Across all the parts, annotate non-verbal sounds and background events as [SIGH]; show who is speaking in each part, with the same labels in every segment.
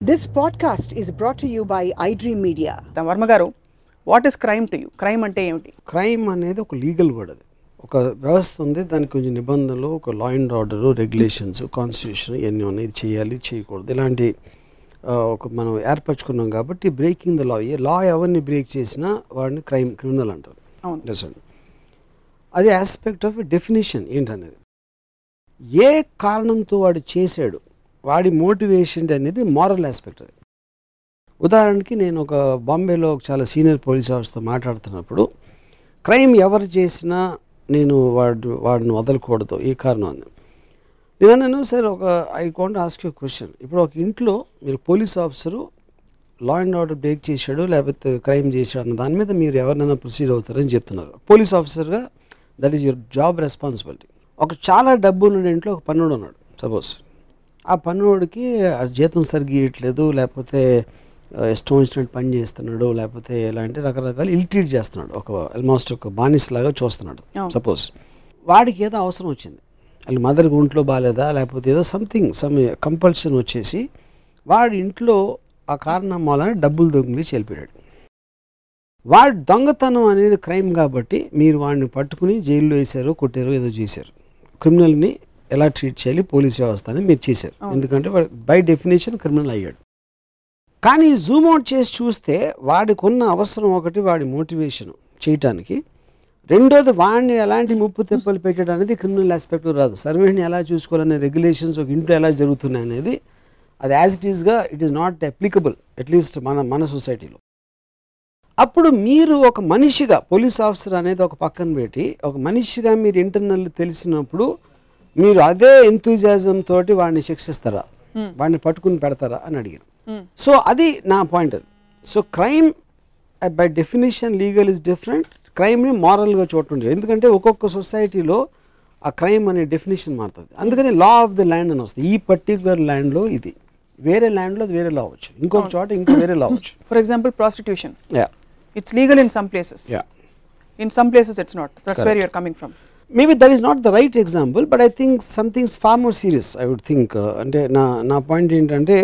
Speaker 1: This podcast is brought to you by iDream Media.
Speaker 2: Varma garu what is crime to you crime అంటే ఏమిటి?
Speaker 3: Crime అనేది ఒక legal word అది. ఒక వ్యవస్థ ఉంది దానికి కొంచెం నిబంధనలు ఒక law and order regulations constitution ఇవన్నీ ఉన్నాయి. ఇది చేయాలి చేయకూడదు. ఇలాంటి ఒక మనం ఏర్పరచుకున్నాం కాబట్టి బ్రేకింగ్ ద లా ఏ లా ఎవరిని బ్రేక్ చేసినా వాడిని క్రైమ్ క్రిమినల్ అంటారు. అది ఆస్పెక్ట్ ఆఫ్ డెఫినేషన్ ఏంటనేది. ఏ కారణంతో వాడు చేశాడు? వాడి మోటివేషన్ అనేది మారల్ ఆస్పెక్ట్ ఉదాహరణకి నేను ఒక బాంబేలో ఒక చాలా సీనియర్ పోలీస్ ఆఫీసర్తో మాట్లాడుతున్నప్పుడు క్రైమ్ ఎవరు చేసినా నేను వాడు వాడిని వదలకూడదు ఈ కారణం అని. నేను సార్ ఒక I can't ask you question. ఇప్పుడు ఒక ఇంట్లో మీరు police officer law and order break చేశాడు లేకపోతే క్రైమ్ చేశాడు అన్న దాని మీద మీరు ఎవరినైనా ప్రొసీడ్ అవుతారని చెప్తున్నారు. పోలీస్ ఆఫీసర్గా that is your job responsibility. ఒక చాలా డబ్బు ఉన్న ఇంట్లో ఒక పన్నుడు ఉన్నాడు సపోజ్. ఆ పన్నుడికి ఆ జీతం సరిగ్గా ఇవ్వట్లేదు లేకపోతే ఇష్టం వచ్చినట్టు పని చేస్తున్నాడు లేకపోతే ఎలాంటి రకరకాల ఇల్ట్రీట్ చేస్తున్నాడు. ఒక ఆల్మోస్ట్ ఒక బానిస్ లాగా చూస్తున్నాడు. సపోజ్ వాడికి ఏదో అవసరం వచ్చింది. వాళ్ళ మదర్కి ఒంట్లో బాగాలేదా లేకపోతే ఏదో సంథింగ్ సమ్ కంపల్షన్ వచ్చేసి వాడి ఇంట్లో ఆ కారణం వలన డబ్బులు దొంగిలి చెల్లిపోయాడు వాడు దొంగతనం అనేది క్రైమ్ కాబట్టి మీరు వాడిని పట్టుకుని జైల్లో వేశారు కొట్టారు ఏదో చేశారు. క్రిమినల్ని ఎలా ట్రీట్ చేయాలి పోలీస్ వ్యవస్థ అని మీరు చేశారు. ఎందుకంటే వాడు బై డెఫినేషన్ క్రిమినల్ అయ్యాడు. కానీ జూమ్ అవుట్ చేసి చూస్తే వాడికి ఉన్న అవసరం ఒకటి వాడి మోటివేషన్ చేయటానికి. రెండోది వాడిని ఎలాంటి ముప్పు తెప్పలు పెట్టడం అనేది క్రిమినల్ ఆస్పెక్ట్ రాదు. సర్వేని ఎలా చూసుకోవాలనే రెగ్యులేషన్స్ ఒక ఇంట్లో ఎలా జరుగుతున్నాయి అనేది అది యాజ్ ఇట్ ఈస్గా it is not applicable at least మన మన సొసైటీలో అప్పుడు మీరు ఒక మనిషిగా పోలీస్ ఆఫీసర్ అనేది ఒక పక్కన పెట్టి ఒక మనిషిగా మీరు ఇంటర్నల్ తెలిసినప్పుడు మీరు అదే ఎంతూజియాజం తోటి వాడిని శిక్షిస్తారా?
Speaker 2: Hmm.
Speaker 3: వాడిని పట్టుకుని పెడతారా? అని అడిగాను
Speaker 2: Hmm.
Speaker 3: సో అది నా పాయింట్ అది. So crime by definition legal is different క్రైమ్ని మారల్గా చూడండి ఎందుకంటే ఒక్కొక్క సొసైటీలో ఆ క్రైమ్ అనే డెఫినేషన్ మారుతుంది. అందుకని లా ఆఫ్ ది ల్యాండ్ అని వస్తుంది. ఈ పర్టికులర్ ల్యాండ్లో ఇది. వేరే ల్యాండ్లో అది వేరే లా అవ్వచ్చు ఇంకొక చోట ఇంకో వేరే లా అవ్వచ్చు
Speaker 2: for example prostitution
Speaker 3: yeah
Speaker 2: it's legal in some places
Speaker 3: yeah
Speaker 2: in some places it's not that's where you're coming from
Speaker 3: maybe that is not the right example but I think some things far more serious I would think అంటే నా నా point ఏంటంటే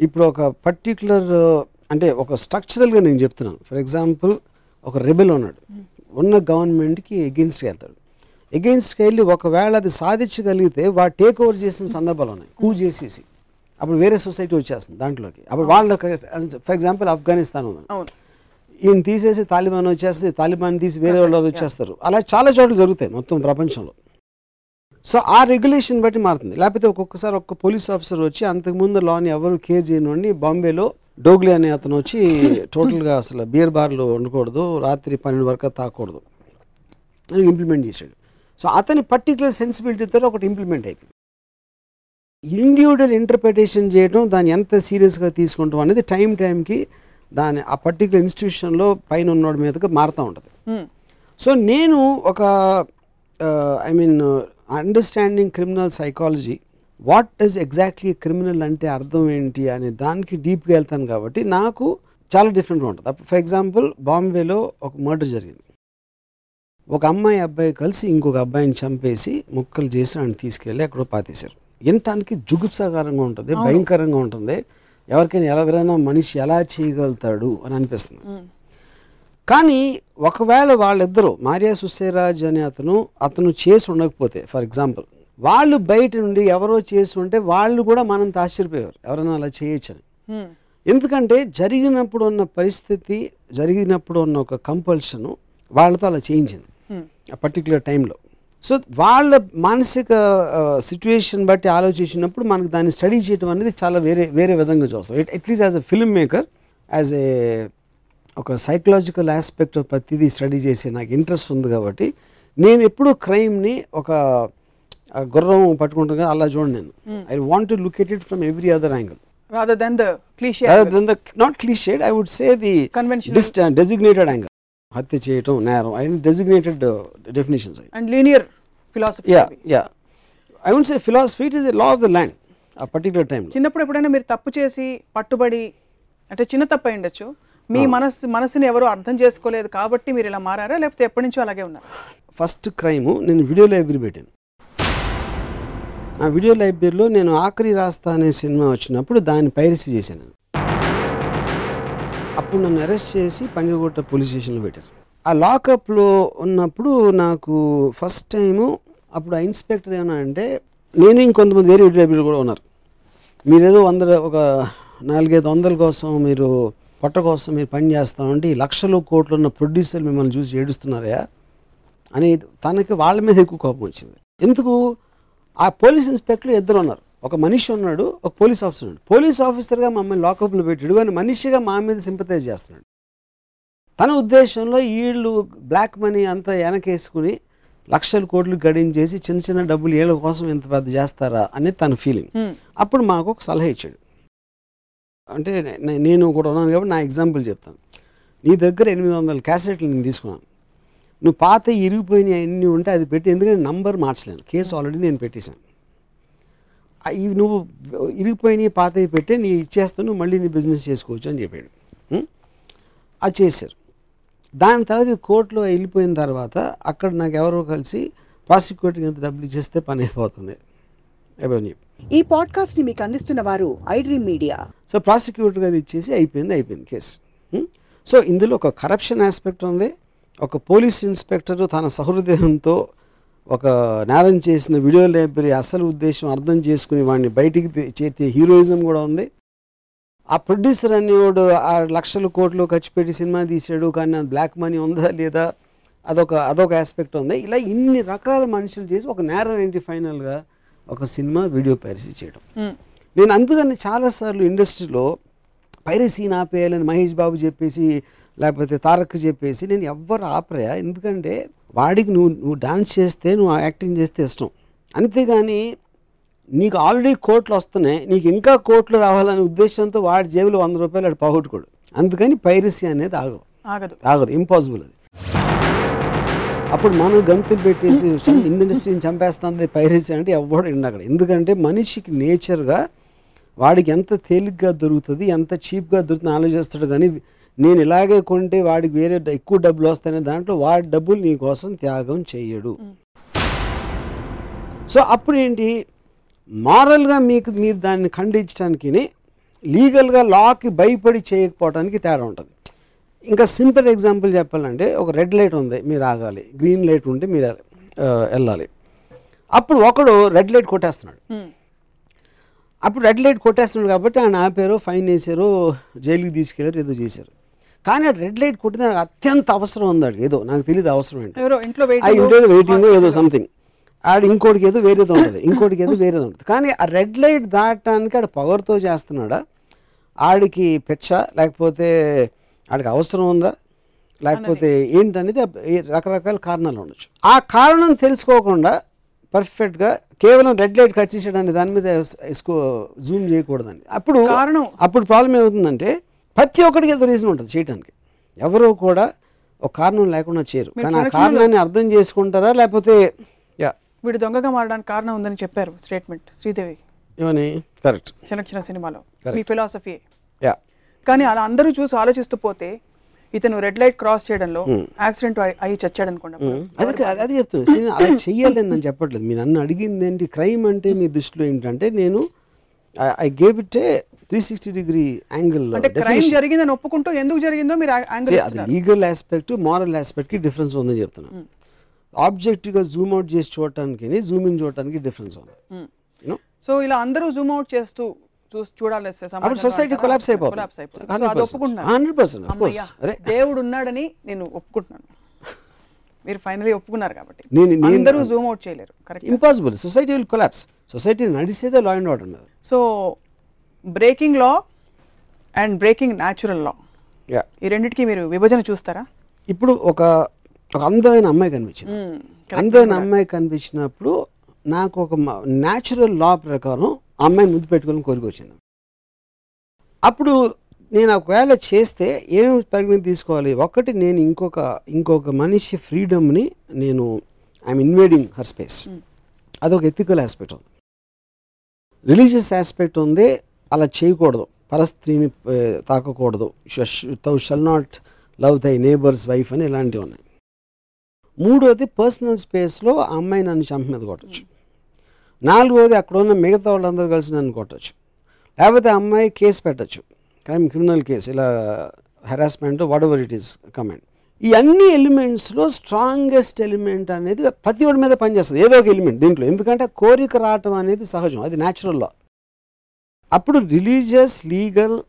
Speaker 3: ఇప్పుడు ఒక particular uh, అంటే ఒక స్ట్రక్చరల్గా నేను చెప్తున్నాను. ఫర్ ఎగ్జాంపుల్ ఒక రెబెల్ ఉన్నాడు. ఉన్న గవర్నమెంట్కి ఎగెన్స్ట్కి వెళ్తాడు. ఎగెన్స్ట్కి వెళ్ళి ఒకవేళ అది సాధించగలిగితే వాడు టేక్ ఓవర్ చేసిన సందర్భాలు ఉన్నాయి. కూ చేసేసి. అప్పుడు వేరే సొసైటీ వచ్చేస్తుంది దాంట్లోకి. అప్పుడు వాళ్ళ ఫర్ ఎగ్జాంపుల్ ఆఫ్ఘనిస్తాన్ ఉంది. ఈయన తీసేసి తాలిబాన్ వచ్చేస్తే తాలిబాన్ తీసి వేరే వాళ్ళు వచ్చేస్తారు. అలా చాలా చోట్ల జరుగుతాయి మొత్తం ప్రపంచంలో. సో ఆ రెగ్యులేషన్ బట్టి మారుతుంది. లేకపోతే ఒక్కొక్కసారి ఒక్క పోలీస్ ఆఫీసర్ వచ్చి అంతకుముందు లాని ఎవరు కేర్ చేయనివ్వండి బాంబేలో డోగ్లీ అనే అతను వచ్చి టోటల్గా అసలు బియర్ బార్లు వండకూడదు రాత్రి పన్నెండు వరకు తాకూడదు అని ఇంప్లిమెంట్ చేశాడు. సో అతని పర్టికులర్ సెన్సిబిలిటీతో ఒకటి ఇంప్లిమెంట్ అయిపోయింది. ఇండివిజువల్ ఇంటర్ప్రిటేషన్ చేయడం దాన్ని ఎంత సీరియస్గా తీసుకుంటాం అనేది టైం టైంకి దాని ఆ పర్టికులర్ ఇన్స్టిట్యూషన్లో పైన ఉన్నోడి మీదకి మారుతూ ఉంటుంది. సో నేను ఒక I mean understanding criminal psychology what is exactly criminal అంటే అర్థం ఏంటి అనే దానికి డీప్గా వెళ్తాను కాబట్టి నాకు చాలా డిఫరెంట్గా ఉంటుంది. ఫర్ ఎగ్జాంపుల్ బాంబేలో ఒక మర్డర్ జరిగింది. ఒక అమ్మాయి అబ్బాయి కలిసి ఇంకొక అబ్బాయిని చంపేసి ముక్కలు చేసి ఆయన తీసుకెళ్ళి ఎక్కడో పాతేశారు. వినటానికి జుగుప్సాకరంగా ఉంటుంది. భయంకరంగా ఉంటుంది. ఎవరికైనా ఎవరైనా మనిషి ఎలా చేయగలుగుతాడు అని అనిపిస్తుంది. కానీ ఒకవేళ వాళ్ళిద్దరూ మారియా సుసేరాజ్ అనే అతను అతను చేసి ఉండకపోతే ఫర్ ఎగ్జాంపుల్ వాళ్ళు బయట నుండి ఎవరో చేసి ఉంటే వాళ్ళు కూడా మనంత ఆశ్చర్యపోయారు ఎవరైనా అలా చేయొచ్చని. ఎందుకంటే జరిగినప్పుడు ఉన్న పరిస్థితి జరిగినప్పుడు ఉన్న ఒక కంపల్షను వాళ్ళతో అలా చేయించింది. ఆ పర్టికులర్ టైంలో సో వాళ్ళ మానసిక సిచ్యువేషన్ బట్టి ఆలోచించినప్పుడు మనకు దాన్ని స్టడీ చేయడం అనేది చాలా వేరే వేరే విధంగా చూస్తాం. At least as a film maker as a ఒక సైకలాజికల్ ఆస్పెక్ట్ ప్రతిదీ స్టడీ చేసే నాకు ఇంట్రెస్ట్ ఉంది కాబట్టి నేను ఎప్పుడు క్రైమ్ని ఒక గుర్రం పట్టుకుంటున్నా అలా చూడండి నేను. I want to look at it from every other angle
Speaker 2: rather than the cliche
Speaker 3: rather than the not cliched i would say the
Speaker 2: Conventional.
Speaker 3: designated angle. హత్య చేయటం నేరం. And designated definitions
Speaker 2: and linear philosophy
Speaker 3: yeah. Yeah I would say philosophy it is a law of the land ఆ particular టైంలో
Speaker 2: చిన్నప్పుడు ఎప్పుడైనా మీరు తప్పు చేసి పట్టుబడి అంటే చిన్న తప్పు అయి ఉండొచ్చు. మీ మనస్సు మనసుని ఎవరు అర్థం చేసుకోలేదు కాబట్టి మీరు ఇలా మారారా? లేకపోతే ఎప్పటి నుంచో అలాగే ఉన్నారు?
Speaker 3: ఫస్ట్ క్రైమ్ నేను వీడియో లైబ్రరీ పెట్టాను. ఆ వీడియో లైబ్రరీలో నేను ఆఖరి రాస్తా అనే సినిమా వచ్చినప్పుడు దాన్ని పైరసీ చేశాను అప్పుడు నన్ను అరెస్ట్ చేసి పంజగుట్ట పోలీస్ స్టేషన్లో పెట్టారు. ఆ లాకప్లో ఉన్నప్పుడు నాకు ఫస్ట్ టైము అప్పుడు ఆ ఇన్స్పెక్టర్ ఏమన్నా అంటే నేను ఇంకొంతమంది వేరే వీడియో కూడా ఉన్నారు. మీరేదో వందల ఒక నాలుగైదు వందల కోసం మీరు పొట్ట కోసం మీరు పని చేస్తామంటే ఈ లక్షలు కోట్లు ఉన్న ప్రొడ్యూసర్లు మిమ్మల్ని చూసి ఏడుస్తున్నారా అని తనకి వాళ్ళ మీద ఎక్కువ కోపం వచ్చింది. ఎందుకు? ఆ పోలీస్ ఇన్స్పెక్టర్ ఇద్దరు ఉన్నారు. ఒక మనిషి ఉన్నాడు ఒక పోలీస్ ఆఫీసర్ ఉన్నాడు. పోలీస్ ఆఫీసర్గా మమ్మల్ని లాకప్లో పెట్టాడు కానీ మనిషిగా మా మీద సింపతైజ్ చేస్తున్నాడు. తన ఉద్దేశంలో వీళ్ళు బ్లాక్ మనీ అంతా వెనకేసుకుని లక్షల కోట్లు గడించేసి చిన్న చిన్న డబ్బులు ఏళ్ళ కోసం ఇంత పెద్ద చేస్తారా అనేది తన ఫీలింగ్. అప్పుడు మాకు ఒక సలహా ఇచ్చాడు. అంటే నేను కూడా ఉన్నాను కాబట్టి నా ఎగ్జాంపుల్ చెప్తాను. నీ దగ్గర ఎనిమిది వందల క్యాసెట్లు నేను తీసుకున్నాను. నువ్వు పాత ఇరిగిపోయినవి అన్నీ ఉంటే అది పెట్టి ఎందుకంటే నంబర్ మార్చలేను. కేసు ఆల్రెడీ నేను పెట్టేశాను. ఇవి నువ్వు ఇరిగిపోయినవి పాతవి పెట్టే నీ ఇచ్చేస్తాను నువ్వు మళ్ళీ నీ బిజినెస్ చేసుకోవచ్చు అని చెప్పాడు? అది చేశారు. దాని తర్వాత కోర్టులో వెళ్ళిపోయిన తర్వాత అక్కడ నాకు ఎవరో కలిసి ప్రాసిక్యూటర్కి ఎంత డబ్బులు ఇచ్చేస్తే పని అయిపోతుంది.
Speaker 1: ఈ పాడ్కాస్ట్ని మీకు అందిస్తున్న వారు ఐడ్రీమ్ మీడియా.
Speaker 3: సో ప్రాసిక్యూటర్గా అది ఇచ్చేసి అయిపోయింది అయిపోయింది కేసు? సో ఇందులో ఒక కరప్షన్ ఆస్పెక్ట్ ఉంది ఒక పోలీస్ ఇన్స్పెక్టర్ తన సహృదయంతో ఒక నేరం చేసిన వీడియో లైబ్రరీ అసలు ఉద్దేశం అర్థం చేసుకుని వాడిని బయటికి చేర్చే హీరోయిజం కూడా ఉంది. ఆ ప్రొడ్యూసర్ అనేవాడు ఆ లక్షల కోట్లు ఖర్చు పెట్టి సినిమా తీసాడు కానీ బ్లాక్ మనీ ఉందా లేదా అదొక అదొక ఆస్పెక్ట్ ఉంది. ఇలా ఇన్ని రకాల మనుషులు చేసి ఒక నేరం ఏంటి ఫైనల్గా? ఒక సినిమా వీడియో పైరసీ చేయడం. నేను అందుకని చాలాసార్లు ఇండస్ట్రీలో పైరసీ ఆపేయాలని మహేష్ బాబు చెప్పేసి లేకపోతే తారక్ చెప్పేసి నేను ఎవ్వరు ఆపరా? ఎందుకంటే వాడికి నువ్వు నువ్వు డాన్స్ చేస్తే నువ్వు యాక్టింగ్ చేస్తే ఇష్టం. అంతేగాని నీకు ఆల్రెడీ కోట్లు వస్తున్నాయి నీకు ఇంకా కోట్లు రావాలనే ఉద్దేశంతో వాడి జేబులో వంద రూపాయలు వాడు పోగొట్టుకోడు. అందుకని పైరసీ అనేది ఆగదు
Speaker 2: ఆగదు.
Speaker 3: ఆగదు. ఇంపాసిబుల్ అది. అప్పుడు మనం గంతులు పెట్టేసి [CLEARS THROAT] ఇండస్ట్రీని చంపేస్తుంది పైరసీ అంటే ఎవడు అక్కడ. ఎందుకంటే మనిషికి నేచర్గా వాడికి ఎంత తేలిగ్గా దొరుకుతుంది ఎంత చీప్గా దొరుకుతుంది ఆలోచిస్తాడు కానీ నేను ఇలాగే కొంటే వాడికి వేరే ఎక్కువ డబ్బులు వస్తాయనే దాంట్లో వాడి డబ్బులు నీ కోసం త్యాగం చేయడు. సో అప్పుడు ఏంటి మారల్గా మీకు మీరు దాన్ని ఖండించడానికి లీగల్గా లాకి భయపడి చేయకపోవడానికి తేడా ఉంటుంది. ఇంకా సింపుల్ ఎగ్జాంపుల్ చెప్పాలంటే ఒక రెడ్ లైట్ ఉంది మీరు ఆగాలి. గ్రీన్ లైట్ ఉంటే మీరు వెళ్ళాలి. అప్పుడు ఒకడు రెడ్ లైట్ కొట్టేస్తున్నాడు. అప్పుడు రెడ్ లైట్ కొట్టేస్తున్నాడు కాబట్టి ఆయన ఆపారు ఫైన్ వేసారు జైలుకి తీసుకెళ్ళారు ఏదో చేశారు. కానీ ఆ రెడ్ లైట్ కొట్టిన అత్యంత అవసరం ఉంది ఏదో నాకు తెలియదు అవసరం ఏంటి.
Speaker 2: ఇంట్లో
Speaker 3: ఆ
Speaker 2: వెయిటింగ్
Speaker 3: ఏదో సంథింగ్ ఆడ ఇంకోటికి ఏదో వేరేది [COUGHS] ఉంటుంది. ఇంకోటికి ఏదో వేరేది ఉంటుంది. కానీ ఆ రెడ్ లైట్ దాటడానికి ఆడ పొగరుతో చేస్తున్నాడా? ఆడికి పెచ్చ లేకపోతే ఆడికి అవసరం ఉందా? లేకపోతే ఏంటనేది రకరకాల కారణాలు ఉండొచ్చు. ఆ కారణం తెలుసుకోకుండా పర్ఫెక్ట్గా కేవలం రెడ్ లైట్ కట్ చేసేయడానికి దాని మీద జూమ్ చేయకూడదండి. అప్పుడు
Speaker 2: కారణం.
Speaker 3: అప్పుడు ప్రాబ్లం ఏమవుతుందంటే ప్రతి ఒక్కడికి ఏదో రీజన్ ఉంటుంది చేయటానికి. ఎవరు కూడా ఒక కారణం లేకుండా చేయరు. కానీ ఆ కారణాన్ని అర్థం చేసుకుంటారా? లేకపోతే యా.
Speaker 2: వీడు దొంగగా మారడానికి కారణం ఉందని చెప్పారు స్టేట్మెంట్ శ్రీదేవి.
Speaker 3: ఏమని? కరెక్ట్.
Speaker 2: చిన్న చిన్న సినిమాలో. మీ ఫిలాసఫీ.
Speaker 3: యా.
Speaker 2: కానీ అలా అందరూ చూసి ఆలోచిస్తూ పోతే ఇతను రెడ్ లైట్ క్రాస్ చేయడంలో యాక్సిడెంట్ అయ్యి చచ్చాడు అనుకోండి
Speaker 3: అది అది సినిమా అలా చెయ్యాలని నేను చెప్పట్లేదు. మీరు నన్ను అడిగింది ఏంటి క్రైమ్ అంటే మీ దృష్టిలో ఏంటంటే నేను I gave it a three sixty degree angle
Speaker 2: జరిగిందని ఒప్పుకుంటూ ఎందుకు జరిగిందో మీరు
Speaker 3: అది లీగల్ ఆస్పెక్ట్ మారల్ ఆస్పెక్ట్కి డిఫరెన్స్ ఉందని చెప్తున్నాను. ఆబ్జెక్టివ్గా జూమ్ అవుట్ చేసి చూడటానికి జూమ్ ఇన్ చూడటానికి డిఫరెన్స్ ఉంది.
Speaker 2: సో ఇలా అందరూ జూమ్ అవుట్ చేస్తూ చూసి చూడాలి
Speaker 3: అప్పుడు సొసైటీ కొలాప్స్ అయిపోతుంది. హండ్రెడ్ పర్సెంట్
Speaker 2: దేవుడు ఉన్నాడని నేను ఒప్పుకుంటున్నాను. మీరు ఫైనలీ ఒప్పుకున్నారు కాబట్టి.
Speaker 3: నేను-
Speaker 2: అందరూ జూమ్ అవుట్ చేయలేరు. Correct
Speaker 3: impossible society will collapse society నడిచేదే law and order
Speaker 2: so breaking law and breaking natural law. ఈ రెండింటికి మీరు విభజన చూస్తారా?
Speaker 3: ఇప్పుడు ఒక ఒక అందమైన అమ్మాయి కనిపించింది.
Speaker 2: మ్మ్.
Speaker 3: అందమైన అమ్మాయి కనిపించినప్పుడు నాకు ఒక న్యాచురల్ లా ప్రకారం ఆ అమ్మాయిని ముద్దు పెట్టుకోవాలని కోరిక వచ్చింది. అప్పుడు నేను ఒకవేళ చేస్తే ఏమేమి పరిగణన తీసుకోవాలి? ఒకటి నేను ఇంకొక ఇంకొక మనిషి ఫ్రీడమ్ని నేను ఐఎమ్ ఇన్వేడింగ్ హర్ స్పేస్ అదొక ఎథికల్ ఆస్పెక్ట్ ఉంది. రిలీజియస్ ఆస్పెక్ట్ ఉంది. అలా చేయకూడదు. పరస్త్రీని తాకకూడదు. Thou shalt not love thy neighbour's wife అని ఇలాంటివి ఉన్నాయి. మూడోది పర్సనల్ స్పేస్లో ఆ అమ్మాయి నన్ను చంప మీద కొట్టచ్చు. నాలుగోది అక్కడ ఉన్న మిగతా వాళ్ళందరూ కలిసి నన్ను కొట్టచ్చు. లేకపోతే అమ్మాయి కేసు పెట్టచ్చు. క్రైమ్ క్రిమినల్ కేసు ఇలా harassment whatever it is comment ఈ అన్ని ఎలిమెంట్స్లో స్ట్రాంగెస్ట్ ఎలిమెంట్ అనేది ప్రతి ఒడి మీద పనిచేస్తుంది. ఏదో ఒక ఎలిమెంట్ దీంట్లో. ఎందుకంటే కోరిక రావటం అనేది సహజం. అది న్యాచురల్ లా అప్పుడు రిలీజియస్ లీగల్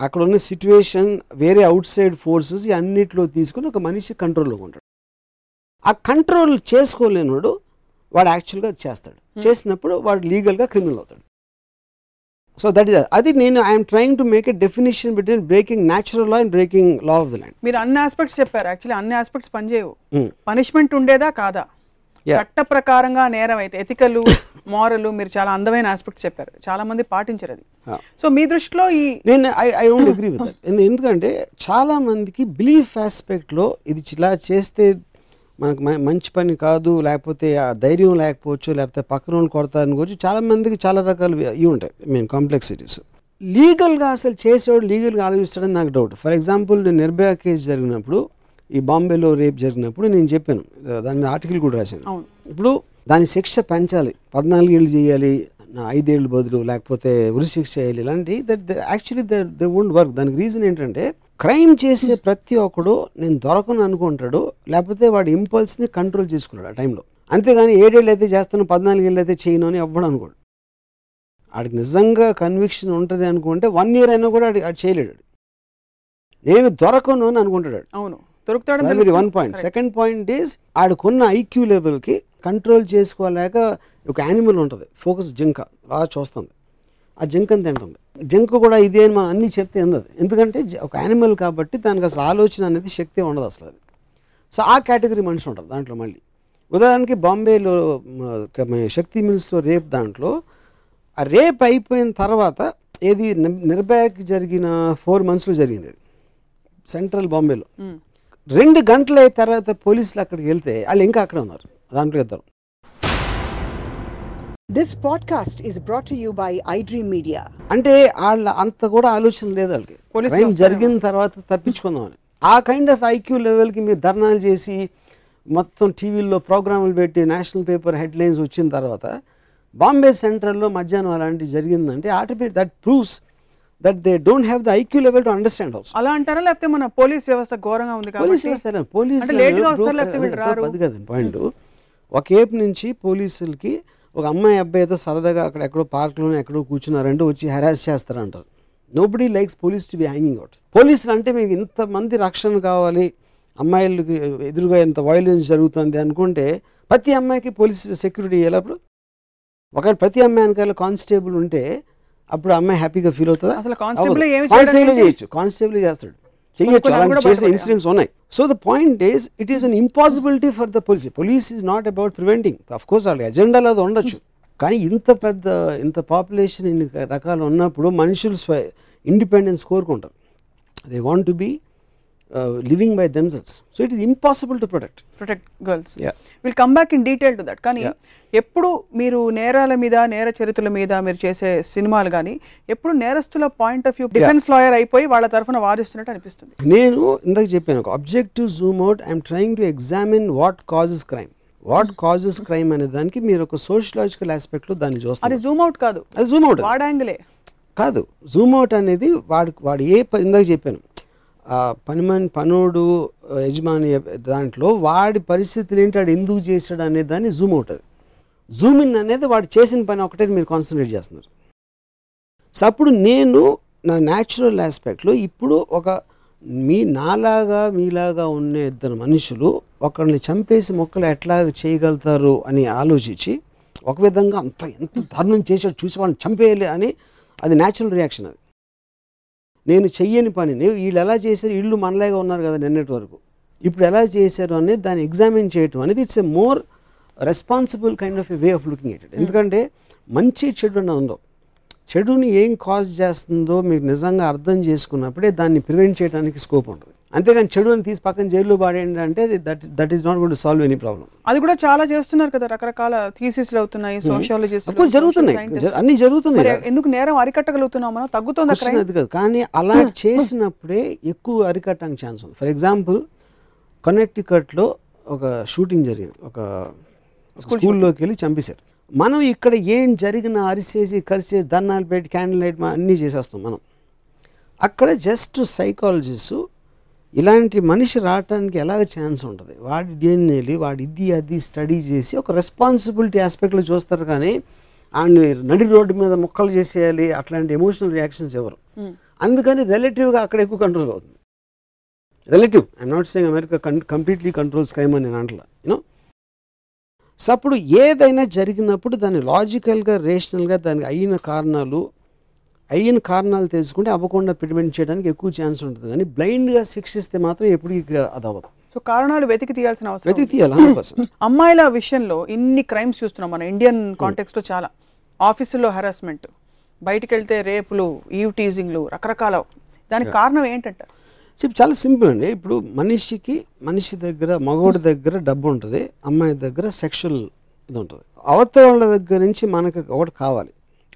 Speaker 3: అక్కడ ఉన్న సిచ్యువేషన్ వేరే అవుట్ సైడ్ ఫోర్సెస్ అన్నిట్లో తీసుకుని ఒక మనిషి కంట్రోల్లో ఉంటాడు. ఆ కంట్రోల్ చేసుకోలేనివాడు వాడు యాక్చువల్గా చేస్తాడు. చేసినప్పుడు వాడు లీగల్గా క్రిమినల్ అవుతాడు. సో దట్ ఇస్ అది నేను I'm trying to make a definition between breaking natural law and breaking law of the land
Speaker 2: మీరు అన్ని ఆస్పెక్ట్స్ చెప్పారు. యాక్చువల్లీ అన్ని ఆస్పెక్ట్స్ పనిచేయవు. పనిష్మెంట్ ఉండేదా? కాదా. చట్ట ప్రకారంగా నేరం అయితే ఎథికల్ [COUGHS] మోరల్ మీరు చాలా అందమైన ఆస్పెక్ట్స్ చెప్పారు. చాలా మంది పాటించరు అది. సో మీ దృష్టిలో ఈ
Speaker 3: నేను I I don't agree with ఎందుకంటే చాలా మందికి బిలీఫ్ ఆస్పెక్ట్లో ఇది ఇలా చేస్తే మనకు మంచి పని కాదు లేకపోతే ఆ ధైర్యం లేకపోవచ్చు లేకపోతే పక్కన వాళ్ళు కొడతారని గురించి చాలా మందికి చాలా రకాలు ఇవి ఉంటాయి. మీన్ కాంప్లెక్సిటీస్ లీగల్గా అసలు చేసేవాడు లీగల్గా ఆలోచిస్తాడని నాకు డౌట్ ఫర్ ఎగ్జాంపుల్ నేను నిర్భయ కేసు జరిగినప్పుడు ఈ బాంబేలో రేప్ జరిగినప్పుడు నేను చెప్పాను. దాని మీద ఆర్టికల్ కూడా రాశాను.
Speaker 2: అవును.
Speaker 3: ఇప్పుడు దాని శిక్ష పెంచాలి. పద్నాలుగు ఏళ్ళు చేయాలి నా ఐదేళ్ళు బదులు లేకపోతే ఉరి శిక్ష చేయాలి. ఇలాంటి that actually they won't work దానికి రీజన్ ఏంటంటే క్రైమ్ చేసే ప్రతి ఒక్కడు నేను దొరకను అనుకుంటాడు లేకపోతే వాడి ఇంపల్స్ని కంట్రోల్ చేసుకున్నాడు ఆ టైంలో అంతేగాని ఏడేళ్ళు అయితే చేస్తాను పద్నాలుగు ఏళ్ళు అయితే చేయను అని ఎవ్వడు అనుకోడు. ఆడికి నిజంగా కన్విక్షన్ ఉంటుంది అనుకుంటే వన్ ఇయర్ అయినా కూడా ఆడి చేయలేడు. నేను దొరకను అని అనుకుంటాడు.
Speaker 2: అవును. తెలుసు.
Speaker 3: One point. Second point is ఆడుకున్న ఐక్యూ లెవెల్కి కంట్రోల్ చేసుకోలేక ఒక యానిమల్ ఉంటుంది. ఫోకస్ జింక. అలా చూస్తుంది. ఆ జింకని తింటుంది. జింక కూడా ఇదే అని మనం అన్నీ చెప్తే అందదు ఎందుకంటే ఒక యానిమల్ కాబట్టి దానికి అసలు ఆలోచన అనేది శక్తి ఉండదు అసలు అది. సో ఆ కేటగిరీ మనిషి ఉంటారు దాంట్లో మళ్ళీ. ఉదాహరణకి బాంబేలో శక్తి మిల్స్లో రేప్ దాంట్లో ఆ రేప్ అయిపోయిన తర్వాత ఏది నిర్- నిర్భయకి జరిగిన ఫోర్ మంత్స్లో జరిగింది. సెంట్రల్ బాంబేలో. రెండు గంటల తర్వాత పోలీసులు అక్కడికి వెళ్తే వాళ్ళు ఇంకా అక్కడ ఉన్నారు దాంట్లో ఇద్దరు
Speaker 1: This podcast is brought to you by iDream Media.
Speaker 3: అంటే వాళ్ళ అంత కూడా ఆలోచన లేదు వాళ్ళకి క్రైమ్. జరిగిన తర్వాత తప్పించుకుందామని ఆ కైండ్ ఆఫ్ ఐక్యూ లెవెల్కి మీరు ధర్నాలు చేసి మొత్తం టీవీల్లో ప్రోగ్రాములు పెట్టి నేషనల్ పేపర్ హెడ్లైన్స్ వచ్చిన తర్వాత బాంబే సెంట్రల్లో మధ్యాహ్నం అలాంటివి జరిగిందంటే automatic that proves that they don't have the IQ level to understand also
Speaker 2: అలా అంటారా? లేకపోతే మన పోలీస్ వ్యవస్థ ఘోరంగా ఉంది
Speaker 3: పోలీస్ వస్తారు పోలీస్. అది కాదు పాయింట్ ఒక ఏపు నుంచి పోలీసులకి ఒక అమ్మాయి అబ్బాయితో సరదాగా అక్కడ ఎక్కడో పార్క్లోనే ఎక్కడో కూర్చున్నారంటే వచ్చి harass చేస్తారంటారు. Nobody likes police to be hanging out పోలీసులు అంటే మీకు ఇంతమంది రక్షణ కావాలి. అమ్మాయిలకి ఎదురుగా ఇంత వైలెన్స్ జరుగుతుంది అనుకుంటే ప్రతి అమ్మాయికి పోలీస్ సెక్యూరిటీ ఇవ్వాలి ఒకవేళ ప్రతి అమ్మాయి వెనకాల కానిస్టేబుల్ ఉంటే అప్పుడు అమ్మాయి హ్యాపీగా ఫీల్ అవుతుందా?
Speaker 2: అసలు కానిస్టేబుల్
Speaker 3: చేయొచ్చు. కానిస్టేబుల్ చేస్తాడు. చేయొచ్చు. అలాంటి చేసే. ఇన్సిడెంట్స్ ఉన్నాయి. So the point is it is an impossibility for the police police is not about preventing of course వాళ్ళ ఎజెండాలో అది ఉండొచ్చు. కానీ ఇంత పెద్ద ఇంత పాపులేషన్ ఇన్ని రకాలు ఉన్నప్పుడు మనుషులు స్వ ఇండిపెండెన్స్ కోరుకుంటారు. They want to be living by themselves so it is impossible to protect
Speaker 2: protect girls
Speaker 3: Yeah.
Speaker 2: Will come back in detail to that కానీ
Speaker 3: Yeah.
Speaker 2: ఎప్పుడు మీరు నేరాల మీద నేర చరిత్రల మీద మీరు చేసే సినిమాలు కానీ ఎప్పుడు నేరస్తుల point of view defense lawyer అయిపోయి వాళ్ళ తరఫున వాదిస్తున్నట్టు అనిపిస్తుంది.
Speaker 3: నేను ఇందాక చెప్పాను ఒక objective zoom out I'm trying to examine what causes crime what causes crime అనే దానికి మీరు ఒక సోషలాజికల్ ఆస్పెక్ట్లో దాన్ని
Speaker 2: అది
Speaker 3: చూస్తారు
Speaker 2: జూమ్ అవుట్ కాదు.
Speaker 3: అది జూమ్ అవుట్
Speaker 2: వాడ యాంగిలే
Speaker 3: కాదు. జూమ్ అవుట్ అనేది వాడు వాడు ఏ ఇందాక చెప్పాను పనిమని పనుడు యజమాని దాంట్లో వాడి పరిస్థితులు ఏంటి వాడు ఎందుకు చేశాడు అనే దాన్ని జూమ్ అవుట్ అది. జూమ్ ఇన్ అనేది వాడు చేసిన పని ఒకటే మీరు కాన్సన్ట్రేట్ చేస్తున్నారు. సో అప్పుడు నేను నా న్యాచురల్ ఆస్పెక్ట్లో ఇప్పుడు ఒక మీ నాలాగా మీలాగా ఉండే ఇద్దరు మనుషులు ఒకరిని చంపేసి మొక్కలు ఎట్లా చేయగలుగుతారు అని ఆలోచించి ఒక విధంగా అంత ఎంత దారుణం చేశాడు చూసి వాళ్ళని చంపేయాలి అని అది న్యాచురల్ రియాక్షన్ అది. నేను చెయ్యని పనిని వీళ్ళు ఎలా చేశారు? వీళ్ళు మనలాగా ఉన్నారు కదా నిన్నటి వరకు. ఇప్పుడు ఎలా చేశారు అనేది దాన్ని ఎగ్జామిన్ చేయటం అనేది it's a more responsible kind of a way of looking at it ఎందుకంటే మంచి చెడు అన్నది ఉందో చెడుని ఏం కాజ్ చేస్తుందో మీకు నిజంగా అర్థం చేసుకున్నప్పుడే దాన్ని ప్రివెంట్ చేయడానికి స్కోప్ ఉంటుంది. అంతేగాని చెడుని తీసి పక్కన జైల్లో పాడేయండి అంటే that that is not good solve any problem
Speaker 2: అది కూడా చాలా చేస్తున్నారు కదా రకరకాల థీసిస్లు అవుతున్నాయి సోషియాలజిస్ట్
Speaker 3: అప్పుడు జరుగుతున్నాయి. జరు- అన్ని జరుగుతున్నాయి.
Speaker 2: ఎందుకు నేరం అరికట్టగలుగుతున్నాం మనం? తగ్గుతుందా?
Speaker 3: అది కాదు. కానీ అలా చేసినప్పుడే ఎక్కువ అరికట్టడానికి ఛాన్స్ ఉంది. ఫర్ ఎగ్జాంపుల్ కనెక్టికట్లో ఒక షూటింగ్ జరిగింది. ఒక స్కూల్లోకి వెళ్ళి చంపేశారు. మనం ఇక్కడ ఏం జరిగినా అరిసేసి కరిసేసి దన్నాలు పెట్టి క్యాండిల్ లైట్ అన్నీ చేసేస్తాం మనం. అక్కడ జస్ట్ సైకాలజిస్ట్ ఇలాంటి మనిషి రావటానికి ఎలాగ ఛాన్స్ ఉంటుంది? వాడి డిఎన్ఏలి వాడి ఇది అది స్టడీ చేసి ఒక రెస్పాన్సిబిలిటీ ఆస్పెక్ట్లో చూస్తారు కానీ ఆయన నడి రోడ్డు మీద ముక్కలు చేసేయాలి అట్లాంటి ఎమోషనల్ రియాక్షన్స్ ఎవరు? అందుకని రిలేటివ్గా అక్కడ ఎక్కువ కంట్రోల్ అవుతుంది. Relative I'm not saying America completely controls crime అని నేను అంటలా యూనో సో అప్పుడు ఏదైనా జరిగినప్పుడు దాన్ని లాజికల్గా రేషనల్గా దానికి అయిన కారణాలు అయిన కారణాలు తెలుసుకుంటే అవ్వకుండా ప్రివెంట్ చేయడానికి ఎక్కువ ఛాన్స్ ఉంటుంది. కానీ బ్లైండ్గా శిక్షిస్తే మాత్రం అది అవ్వదు.
Speaker 2: సో కారణాలు వెతికి తీయాల్సిన అవసరం
Speaker 3: వెతికి తీయాలి
Speaker 2: అమ్మాయిల విషయంలో ఇన్ని క్రైమ్స్ చూస్తున్నాం మన ఇండియన్ కాంటెక్స్లో చాలా. ఆఫీసుల్లో హెరాస్మెంట్ బయటికి వెళ్తే రేపులు ఈవ్ టీజింగ్లు రకరకాల. దానికి కారణం ఏంటంటారు?
Speaker 3: చెప్పి చాలా సింపుల్ అండి. ఇప్పుడు మనిషికి మనిషి దగ్గర మగవాడి దగ్గర డబ్బు ఉంటుంది అమ్మాయి దగ్గర సెక్షువల్ ఇది ఉంటుంది. అవతల వాళ్ళ దగ్గర నుంచి మనకి ఒకటి కావాలి.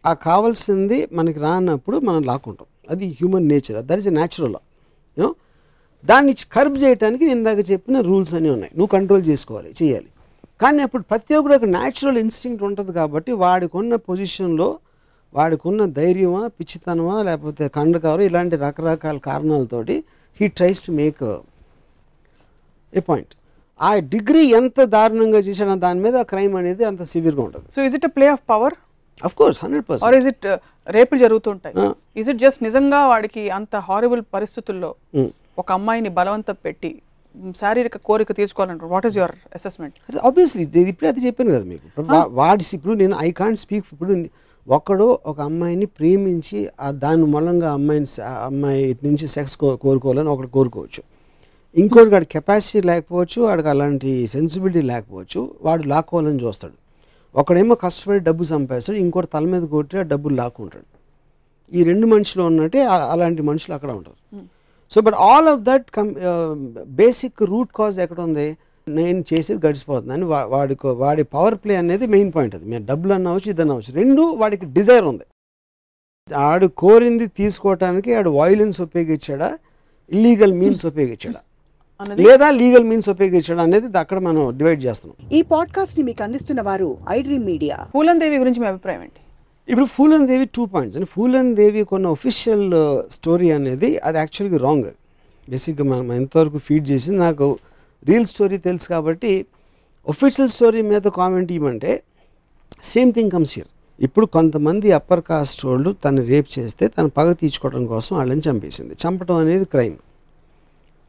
Speaker 3: ఆ కావాల్సింది మనకి రానప్పుడు మనం లాక్కుంటాం. అది human nature that is a natural you know దాన్ని కర్బ్ చేయడానికి నేను ఇందాక చెప్పిన రూల్స్ అన్నీ ఉన్నాయి. నువ్వు కంట్రోల్ చేసుకోవాలి చేయాలి. కానీ అప్పుడు ప్రతి ఒక్కరు ఒక న్యాచురల్ ఇన్స్టింక్ట్ ఉంటుంది కాబట్టి వాడికున్న పొజిషన్లో వాడికున్న ధైర్యమా పిచ్చితనమా లేకపోతే కండకారు ఇలాంటి రకరకాల కారణాలతోటి he tries to make a point ఆ డిగ్రీ ఎంత దారుణంగా చేసాడో దాని మీద క్రైమ్ అనేది అంత సివియర్గా ఉంటుంది.
Speaker 2: So is it play of power
Speaker 3: of course hundred
Speaker 2: or
Speaker 3: percent
Speaker 2: is it రేపులు జరుగుతుంటాయి. ఇస్ ఇట్ జస్ట్ నిజంగా వాడికి అంత హారబుల్ పరిస్థితుల్లో ఒక అమ్మాయిని బలవంతం పెట్టి శారీరక కోరిక తీర్చుకోవాలంటారు? What is your assessment
Speaker 3: obviously ఇప్పుడు అది చెప్పాను కదా మీకు. ఇప్పుడు వా- వాడి ఇప్పుడు నేను ఐ కాంట్ స్పీక్ ఇప్పుడు ఒకడు ఒక అమ్మాయిని ప్రేమించి ఆ దాని మూలంగా అమ్మాయిని అమ్మాయి నుంచి సెక్స్ కో కోరుకోవాలని ఒకటి కోరుకోవచ్చు. ఇంకోటి వాడి కెపాసిటీ లేకపోవచ్చు వాడికి అలాంటి సెన్సిబిలిటీ లేకపోవచ్చు వాడు లాక్కోవాలని చూస్తాడు. ఒకడేమో కష్టపడి డబ్బు సంపాదిస్తాడు ఇంకోటి తల మీద కొట్టి ఆ డబ్బులు లాక్కుంటాడు. ఈ రెండు మనుషులు ఉన్నట్టే అలాంటి మనుషులు అక్కడ ఉంటారు. So but all of that come basic root cause ఎక్కడ ఉంది నేను చేసేది గడిచిపోతుంది అని వా- వాడికి వాడి పవర్ ప్లే అనేది మెయిన్ పాయింట్ అది. మీరు డబ్బులు అన్నవచ్చు ఇది అన్నవచ్చు రెండు వాడికి డిజైర్ ఉంది. ఆడు కోరింది తీసుకోవటానికి ఆడు వాయిలెన్స్ ఉపయోగించాడా? ఇల్లీగల్ మీన్స్ ఉపయోగించాడా?
Speaker 2: అన్నది
Speaker 3: లేదా లీగల్ మీన్స్ ఉపయోగించాడా అనేది అక్కడ మనం డివైడ్ చేస్తున్నాం.
Speaker 1: ఈ పాడ్కాస్ట్ని మీకు అందిస్తున్న వారు ఐడ్రీమ్ మీడియా.
Speaker 2: పూలన్ దేవి గురించి మీ అభిప్రాయం ఏంటి?
Speaker 3: ఇప్పుడు ఫూలన్ దేవి టూ పాయింట్స్ అంటే ఫూలన్ దేవి కొన్న ఒఫిషియల్ స్టోరీ అనేది అది యాక్చువల్గా రాంగ్ బేసిక్గా మనం ఎంతవరకు ఫీడ్ చేసింది నాకు రియల్ స్టోరీ తెలుసు కాబట్టి ఒఫిషియల్ స్టోరీ మీద కామెంట్ ఇవ్వమంటే సేమ్ థింగ్ కమ్స్ హియర్ ఇప్పుడు కొంతమంది అప్పర్ కాస్ట్ వాళ్ళు తను రేప్ చేస్తే తను పగ తీర్చుకోవడం కోసం వాళ్ళని చంపేసింది. చంపడం అనేది క్రైమ్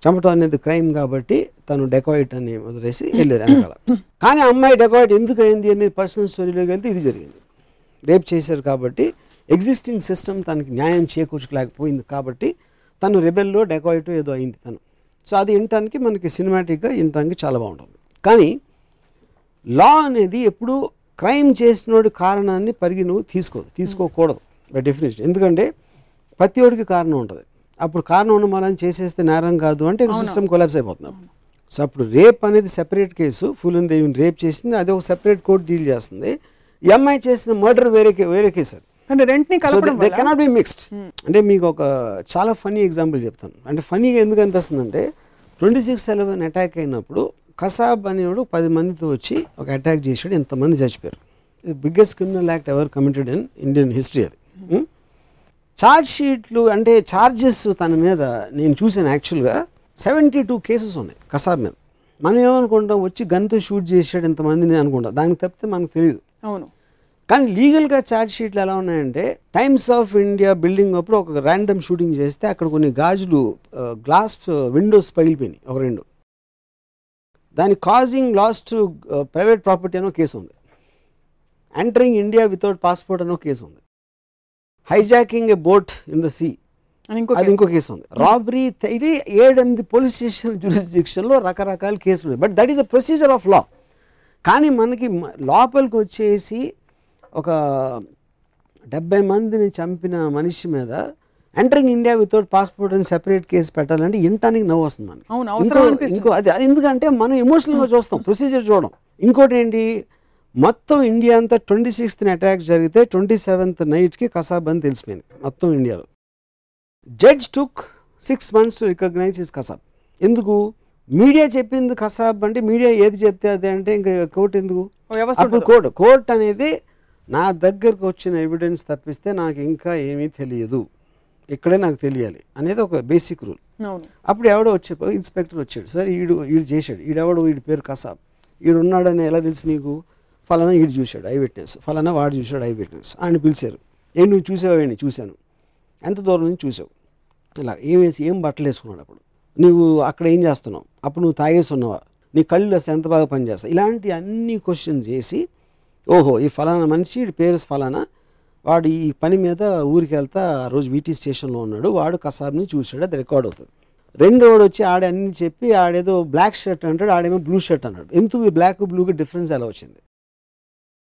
Speaker 3: చంపటం అనేది క్రైమ్ కాబట్టి తను డెకాయిట్ అని వదిలేసి వెళ్ళారు వెనకాల. కానీ ఆ అమ్మాయి డెకాయిట్ ఎందుకు అయింది అని పర్సనల్ స్టోరీలోకి వెళ్తే ఇది జరిగింది. రేప్ చేశారు కాబట్టి ఎగ్జిస్టింగ్ సిస్టమ్ తనకి న్యాయం చేకూర్చుకోలేకపోయింది కాబట్టి తను రెబెల్లో డెకాయిట్ ఏదో అయింది తను. సో అది వినటానికి మనకి సినిమాటిక్గా వినటానికి చాలా బాగుంటుంది. కానీ లా అనేది ఎప్పుడు క్రైమ్ చేసినోడి కారణాన్ని పరిగి నువ్వు తీసుకోదు తీసుకోకూడదు బై డెఫినేషన్ ఎందుకంటే ప్రతి ఒడికి కారణం ఉంటుంది. అప్పుడు కారణం ఉన్న మనం చేసేస్తే నేరం కాదు అంటే సిస్టమ్ కొలాబ్స్ అయిపోతున్నాం సో అప్పుడు. రేప్ అనేది సెపరేట్ కేసు ఫులన్ దేవిని రేప్ చేసింది. అది ఒక సెపరేట్ కోర్టు డీల్ చేస్తుంది. అమ్మాయి చేసిన మర్డర్ వేరే వేరే కేసు అది.
Speaker 2: అంటే రెంట్ని
Speaker 3: సో
Speaker 2: కలపడం
Speaker 3: దే కెనాట్ బి మిక్స్డ్ అంటే మీకు ఒక చాలా ఫనీ ఎగ్జాంపుల్ చెప్తాను. అంటే ఫనీగా ఎందుకు అనిపిస్తుంది అంటే ట్వంటీ సిక్స్ సెలవన్ అటాక్ అయినప్పుడు కసాబ్ అనేవాడు పది మందితో వచ్చి ఒక అటాక్ చేశాడు. ఇంతమంది చచ్చిపోయారు. ఇది biggest criminal act ever committed in Indian history అది. ఛార్జ్ షీట్లు అంటే ఛార్జెస్ తన మీద నేను చూసాను యాక్చువల్గా. సెవెంటీ టూ కేసెస్ ఉన్నాయి కసాబ్ మీద. మనం ఏమనుకుంటాం? వచ్చి గన్తో షూట్ చేశాడు ఇంతమందిని అనుకుంటాం. దానికి తప్పితే మనకు తెలియదు
Speaker 2: అవును.
Speaker 3: కానీ లీగల్గా ఛార్జ్ షీట్లు ఎలా ఉన్నాయంటే టైమ్స్ ఆఫ్ ఇండియా బిల్డింగ్ అప్పుడు ఒక ర్యాండమ్ షూటింగ్ చేస్తే అక్కడ కొన్ని గాజులు గ్లాస్ విండోస్ పగిలిపోయినాయి ఒక రెండు. దాని causing loss to private property అనో కేసు ఉంది. ఎంటరింగ్ ఇండియా వితౌట్ పాస్పోర్ట్ అనో కేసు ఉంది. Hijacking a boat in the sea. అది. ఇంకో కేసు ఉంది. రాబరీ ఇది ఏడెనిమిది పోలీస్ స్టేషన్ జ్యూరిస్డిక్షన్లో రకరకాల కేసులు ఉన్నాయి. But that is a procedure of law కానీ మనకి లోపలికి వచ్చేసి ఒక డెబ్బై మందిని చంపిన మనిషి మీద ఎంటరింగ్ ఇండియా వితౌట్ పాస్పోర్ట్ అని సెపరేట్ కేసు పెట్టాలంటే ఇంటానికి నవ్వు వస్తుంది మనకి. ఇంకో- అది ఎందుకంటే మనం ఎమోషనల్గా చూస్తాం ప్రొసీజర్ చూడడం. ఇంకోటి ఏంటి? మొత్తం ఇండియా అంతా ట్వంటీ సిక్స్త్ అటాక్ జరిగితే ట్వంటీ సెవెంత్ నైట్కి కసాబ్ అని తెలిసిపోయింది. మొత్తం ఇండియాలో. Judge took six months to recognize is Kasab ఎందుకు? మీడియా చెప్పింది కసాబ్ అంటే మీడియా ఏది చెప్తే అదే అంటే ఇంకా కోర్టు ఎందుకు? అప్పుడు. కోర్టు కోర్టు అనేది నా దగ్గరకు వచ్చిన ఎవిడెన్స్ తప్పిస్తే నాకు ఇంకా ఏమీ తెలియదు. ఇక్కడే నాకు తెలియాలి అనేది ఒక బేసిక్ రూల్. అప్పుడు ఎవడో వచ్చి ఇన్స్పెక్టర్ వచ్చాడు. సార్ ఈడు ఈడు చేశాడు. ఈడెవడు వీడి పేరు కసాబ్ ఈడు ఉన్నాడని ఎలా తెలుసు నీకు? ఫలానా ఈడు చూశాడు ఐ విట్నెస్. ఫలానా వాడు చూశాడు ఐ విట్నెస్. ఆయన పిలిచారు. ఏం నువ్వు చూసావేంటి చూశాను. ఎంత దూరం నుంచి చూసావు? ఇలా ఏం వేసి ఏం బట్టలు వేసుకున్నాడు అప్పుడు? నువ్వు అక్కడ ఏం చేస్తున్నావు? అప్పుడు నువ్వు తాగేసి ఉన్నావా? నీ కళ్ళు అసలు ఎంత బాగా పనిచేస్తాయి? ఇలాంటి అన్ని క్వశ్చన్స్ చేసి ఓహో ఈ ఫలానా మనిషి పేరు ఫలానా? వాడు ఈ పని మీద ఊరికి వెళ్తా ఆ రోజు వీటీ స్టేషన్లో ఉన్నాడు. వాడు కసాబ్ని చూశాడు అది రికార్డ్ అవుతుంది. రెండోడు వచ్చి ఆడ అన్ని చెప్పి ఆడేదో బ్లాక్ షర్ట్ అంటాడు ఆడేమో బ్లూ షర్ట్ అన్నాడు. ఎందుకు ఈ బ్లాక్ బ్లూకి డిఫరెన్స్ ఎలా వచ్చింది?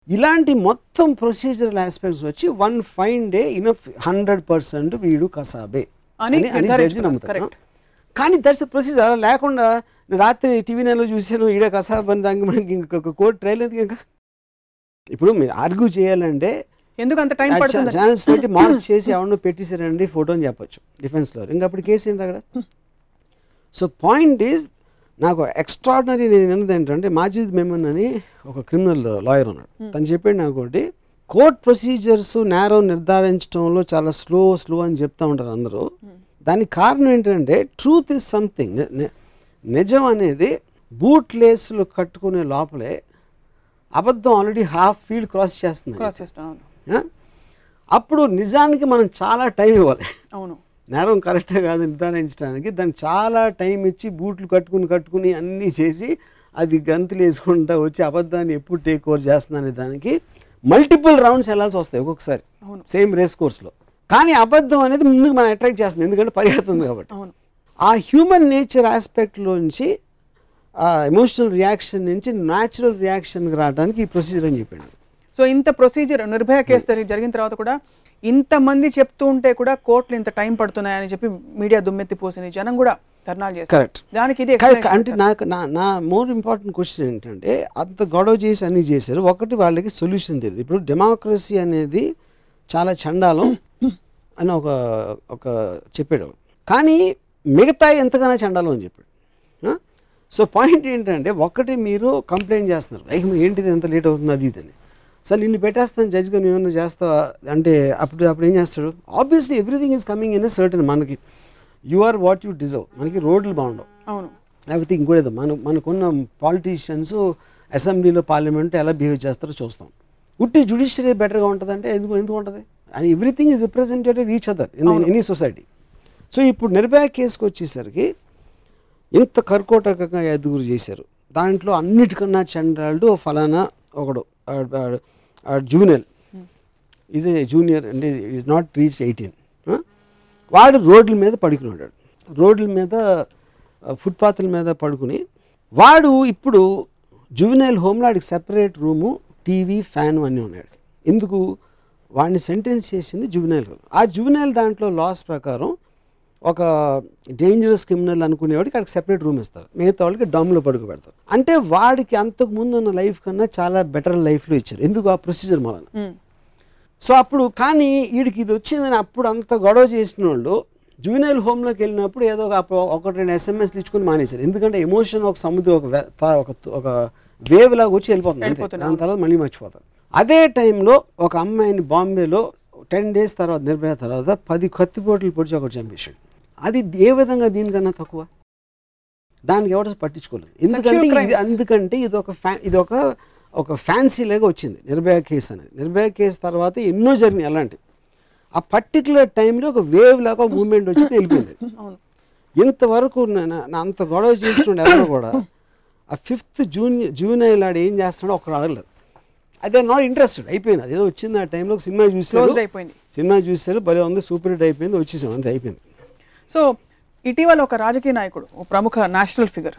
Speaker 3: ఇలాంటి మొత్తం ప్రొసీజరల్ ఆస్పెక్ట్స్ వచ్చి one fine day enough hundred percent వీడు కసాబే.
Speaker 2: అని
Speaker 3: జడ్జి. నమ్ముతారు. కానీ దట్స్ ప్రొసీజర్ అలా లేకుండా రాత్రి టీవీ నెలలో చూశాను ఈడే కసాబ్ అని దానికి మనకి ఇంకొక కోర్టు ట్రయల్ ఎందుకు ఇంకా? ఇప్పుడు మీరు ఆర్గ్యూ చేయాలంటే
Speaker 2: ఎందుకు అంత టైం పడుతుంది?
Speaker 3: ఛానల్స్ పెట్టి మార్క్స్ చేసి ఎవరినో పెట్టేశారండి ఫోటో అని చెప్పొచ్చు. డిఫెన్స్లో ఇంకా అప్పుడు కేసు ఏంటి అక్కడ? సో పాయింట్ ఈజ్ నాకు ఎక్స్ట్రాడినరీ నేను అన్నది ఏంటంటే మాజిద్ మెమన్ అని ఒక క్రిమినల్ లాయర్ ఉన్నాడు. తను చెప్పాడు నాకు ఒకటి కోర్ట్ ప్రొసీజర్స్ నేరో నిర్ధారించడంలో చాలా స్లో స్లో అని చెప్తా ఉంటారు అందరూ. దానికి కారణం ఏంటంటే ట్రూత్ ఇస్ సంథింగ్ నిజం అనేది బూట్ లేసులు కట్టుకునే లోపలే అబద్ధం ఆల్రెడీ హాఫ్ ఫీల్డ్ క్రాస్ చేస్తుంది? అప్పుడు నిజానికి మనం చాలా టైం ఇవ్వాలి.
Speaker 2: అవును.
Speaker 3: నేరం కరెక్టే కాదు నిర్ధారించడానికి. దాన్ని చాలా టైం ఇచ్చి బూట్లు కట్టుకుని కట్టుకుని అన్నీ చేసి అది గంతులు వేసుకుంటా వచ్చి అబద్ధాన్ని ఎప్పుడు టేక్ ఓవర్ చేస్తుందనే దానికి మల్టిపుల్ రౌండ్స్ వెళ్ళాల్సి వస్తాయి ఒక్కొక్కసారి. సేమ్ రేస్ కోర్స్లో కానీ అబద్ధం అనేది ముందుకు మనం అట్రాక్ట్ చేస్తుంది ఎందుకంటే పరిగెడుతుంది కాబట్టి. ఆ హ్యూమన్ నేచర్ ఆస్పెక్ట్లోంచి ఆ ఎమోషనల్ రియాక్షన్ నుంచి న్యాచురల్ రియాక్షన్కి రావడానికి ఈ ప్రొసీజర్ అని చెప్పాడు.
Speaker 2: సో ఇంత ప్రొసీజర్ నిర్భయ కేసు జరిగి- జరిగిన తర్వాత కూడా ఇంతమంది చెప్తూ ఉంటే కూడా కోర్టులు ఇంత టైం పడుతున్నాయని చెప్పి మీడియా దుమ్మెత్తి పోసింది. జనం కూడా ధర్నాలు చేస్తారు
Speaker 3: కరెక్ట్.
Speaker 2: దానికి ఇది
Speaker 3: అంటే నాకు నా నా మోర్ ఇంపార్టెంట్ క్వశ్చన్ ఏంటంటే అంత గొడవ చేసి అన్ని చేశారు. ఒకటి వాళ్ళకి సొల్యూషన్ తెలియదు. ఇప్పుడు డెమోక్రసీ అనేది చాలా చండాలం అని ఒక ఒక చెప్పాడు. కానీ మిగతా ఎంతగానో చండాలం అని చెప్పాడు. సో పాయింట్ ఏంటంటే ఒకటి మీరు కంప్లైంట్ చేస్తున్నారు. ఏంటిది ఎంత లేట్ అవుతుంది అది ఇది అని. సార్ నిన్ను పెట్టేస్తాను జడ్జిగా నువ్వు ఏమన్నా చేస్తావా? అంటే అప్పుడు అప్పుడు ఏం చేస్తాడు? Obviously everything is coming in certain మనకి you are what you deserve మనకి రోడ్లు బాగుండవు.
Speaker 2: అవును.
Speaker 3: లేకపోతే ఇంకోటి మన మనకున్న పాలిటీషియన్స్ అసెంబ్లీలో పార్లమెంట్ ఎలా బిహేవ్ చేస్తారో చూస్తాం. ఉట్టి జుడిషియరీ బెటర్గా ఉంటుందంటే ఎందుకు ఎందుకు ఉంటుంది? And everything is representative each other in any society so ఇప్పుడు నిర్భయ కేసుకు వచ్చేసరికి ఇంత కర్కోటకంగా ఎదుగురు చేశారు. దాంట్లో అన్నిటికన్నా చండాలుడు ఫలానా ఒకడు జూనియర్. ఈజ్ ఏ జూనియర్ అంటే ఈజ్ నాట్ రీచ్ ఎయిటీన్ వాడు రోడ్ల మీద పడుకున్నాడు రోడ్ల మీద ఫుట్పాత్ల మీద పడుకుని వాడు ఇప్పుడు జువెనైల్ హోమ్లో వాడికి సెపరేట్ రూము టీవీ ఫ్యాన్ అన్నీ ఉన్నాడు ఎందుకు? వాడిని సెంటెన్స్ చేసింది జువెనైల్ హోమ్ ఆ జువెనైల్ దాంట్లో లాస్ ప్రకారం ఒక డేంజరస్ క్రిమినల్ అనుకునేవాడికి అక్కడికి సెపరేట్ రూమ్ ఇస్తారు. మిగతా వాళ్ళకి డమ్లో పడుకు పెడతారు. అంటే వాడికి అంతకు ముందు ఉన్న లైఫ్ కన్నా చాలా బెటర్ లైఫ్లో ఇచ్చారు. ఎందుకు? ఆ ప్రొసీజర్ మూలన
Speaker 2: ఉమ్.
Speaker 3: సో అప్పుడు కానీ వీడికి ఇది వచ్చిందని అప్పుడు అంత గొడవ చేసిన వాళ్ళు జూనియల్ హోమ్లోకి వెళ్ళినప్పుడు ఏదో ఒక ఒకటి రెండు ఎస్ఎంఎస్లు ఇచ్చుకొని మానేశారు. ఎందుకంటే ఎమోషన్ ఒక సముద్రం ఒక ఒక ఒక వేవ్ లాగా వచ్చి.
Speaker 2: వెళ్ళిపోతుంది,
Speaker 3: దాని తర్వాత మళ్ళీ మర్చిపోతారు. అదే టైంలో ఒక అమ్మాయిని బాంబేలో టెన్ డేస్ తర్వాత నిర్భయ తర్వాత పది కత్తిపోట్లు పొడిచి ఒకటి చంపేశాడు. అది ఏ విధంగా దీనికన్నా తక్కువ? దానికి ఎవరు పట్టించుకోలేదు. ఎందుకంటే ఇది. ఎందుకంటే ఇది ఒక ఫ్యా ఇది ఒక ఒక ఫ్యాన్సీ లాగా వచ్చింది. నిర్భయ కేసు అనేది. నిర్భయ కేసు తర్వాత ఎన్నో జరిగినాయి అలాంటివి ఆ పర్టికులర్ టైంలో ఒక వేవ్ లాగా మూమెంట్ వచ్చి వెళ్ళిపోయింది
Speaker 2: అవును.
Speaker 3: ఇంతవరకు అంత గొడవ చేస్తుండే ఎవరు కూడా ఆ ఫిఫ్త్ జూన్ జూనైల్ ఆడు ఏం చేస్తున్నాడో ఒకడు అడగలేదు. అదే నాట్ ఇంట్రెస్టెడ్ అయిపోయింది. అదేదో వచ్చింది ఆ టైంలో సినిమా చూసారు సినిమా చూసారు భలే ఉంది. సూపర్ హిట్ అయిపోయింది. వచ్చేసాం. అంతే అయిపోయింది.
Speaker 2: సో ఇటీవల ఒక రాజకీయ నాయకుడు ఒక ప్రముఖ నేషనల్ ఫిగర్.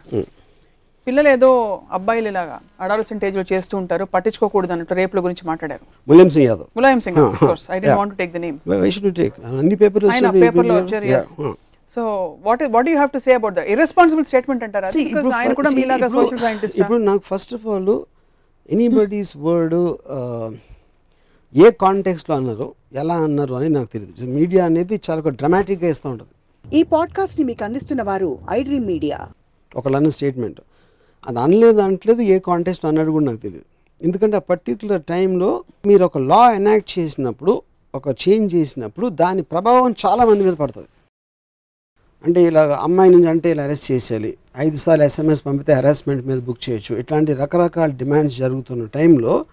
Speaker 2: పిల్లలు ఏదో అబ్బాయిలు ఇలాగా అడాలసెంట్ ఏజ్లో చేస్తూ ఉంటారు పట్టించుకోకూడదు అన్నట్టు రేపుల గురించి మాట్లాడారు.
Speaker 3: Mulayam Singh Yadav.
Speaker 2: Mulayam Singh. Course I don't. Want take the name
Speaker 3: should take అన్ని పేపర్
Speaker 2: పేపర్లో వచ్చారు so what what you have to say about the irresponsible statement అంటారా?
Speaker 3: ఇప్పుడు
Speaker 2: ఆయన కూడా మీలాగా సోషల్ సైంటిస్ట్
Speaker 3: ఇప్పుడు నాకు first of all anybody's word ఏ కాంటెక్స్లో అన్నారు ఎలా అన్నారు అని నాకు తెలియదు మీడియా అనేది చాలా డ్రమాటిక్గా ఇస్తూ ఉంటుంది.
Speaker 1: ఈ పాడ్కాస్ట్ని మీకు అందిస్తున్న వారు ఐడ్రీమ్ మీడియా.
Speaker 3: ఒకళ్ళన్న స్టేట్మెంట్. అది అనలేదు అనట్లేదు ఏ కాంటెస్ట్ అన్నాడు కూడా నాకు తెలియదు ఎందుకంటే ఆ పర్టికులర్ టైంలో మీరు ఒక లా ఎనాక్ట్ చేసినప్పుడు ఒక చేంజ్ చేసినప్పుడు దాని ప్రభావం చాలా మంది మీద పడుతుంది. అంటే ఇలా అమ్మాయి నుంచి అంటే ఇలా అరెస్ట్ చేసేయాలి. ఐదు సార్లు ఎస్ఎంఎస్ పంపితే హెరాస్మెంట్ మీద బుక్ చేయొచ్చు. ఇట్లాంటి రకరకాల డిమాండ్స్ జరుగుతున్న టైంలో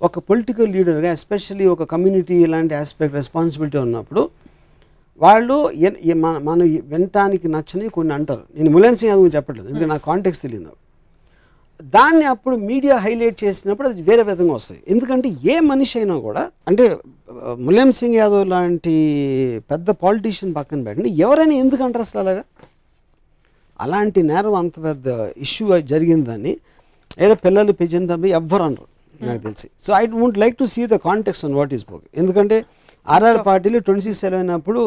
Speaker 3: ఒక పొలిటికల్ లీడర్గా ఎస్పెషల్లీ ఒక కమ్యూనిటీ ఇలాంటి ఆస్పెక్ట్ రెస్పాన్సిబిలిటీ ఉన్నప్పుడు వాళ్ళు మన మన వినటానికి నచ్చని కొన్ని అంటారు. నేను ములాయం సింగ్ యాదవ్ చెప్పట్లేదు ఎందుకంటే నాకు కాంటెక్స్ తెలియదు దాన్ని అప్పుడు మీడియా హైలైట్ చేసినప్పుడు అది వేరే విధంగా వస్తాయి. ఎందుకంటే ఏ మనిషి అయినా కూడా అంటే ములాయం సింగ్ యాదవ్ లాంటి పెద్ద పాలిటీషియన్ పక్కన పెట్టండి ఎవరైనా ఎందుకు అంటారు అసలు అలాగా? అలాంటి నేరం అంత పెద్ద ఇష్యూ జరిగిందని ఏదో పిల్లలు పెంచిన తప్ప ఎవ్వరు అనరు నాకు తెలిసి. So I won't like to see the context on what is book ఎందుకంటే ఆర్ఆర్ పార్టీలో ట్వంటీ సిక్స్ అయినప్పుడు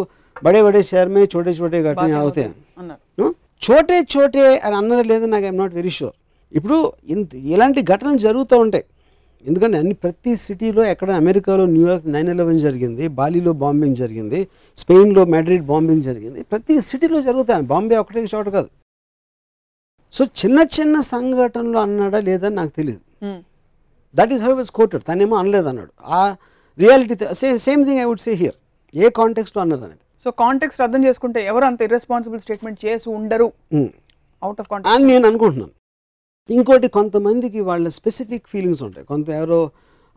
Speaker 3: బడే బడే షేర్మే చోటే చోటే ఘటన అవుతాయి? చోటే చోటే అని అన్నది లేదు నాకు ఐఎమ్ నాట్ వెరీ షూర్ ఇప్పుడు ఇంత ఇలాంటి ఘటనలు జరుగుతూ ఉంటాయి. ఎందుకంటే అన్ని ప్రతి సిటీలో ఎక్కడ అమెరికాలో న్యూయార్క్ నైన్ ఎలెవెన్ జరిగింది బాలీలో బాంబింగ్ జరిగింది స్పెయిన్లో మెడ్రిడ్ బాంబింగ్ జరిగింది ప్రతి సిటీలో జరుగుతాయి. బాంబే ఒకటే చోట కాదు. సో చిన్న చిన్న సంఘటనలు అన్నాడా లేదని నాకు తెలియదు. That is how was quoted తనేమో అనలేదు అన్నాడు ఆ reality same same thing I would say here ఏ కాంటెక్స్లో అన్నారు అనేది.
Speaker 2: సో కాంటెక్స్ట్ అర్థం చేసుకుంటే ఎవరు అంత ఇర్రెస్పాన్సిబుల్ స్టేట్మెంట్ చేసి ఉండరు. అవుట్ ఆఫ్ కాంటెక్స్ట్
Speaker 3: అని నేను అనుకుంటున్నాను. ఇంకోటి కొంతమందికి వాళ్ళ స్పెసిఫిక్ ఫీలింగ్స్ ఉంటాయి. కొంత ఎవరో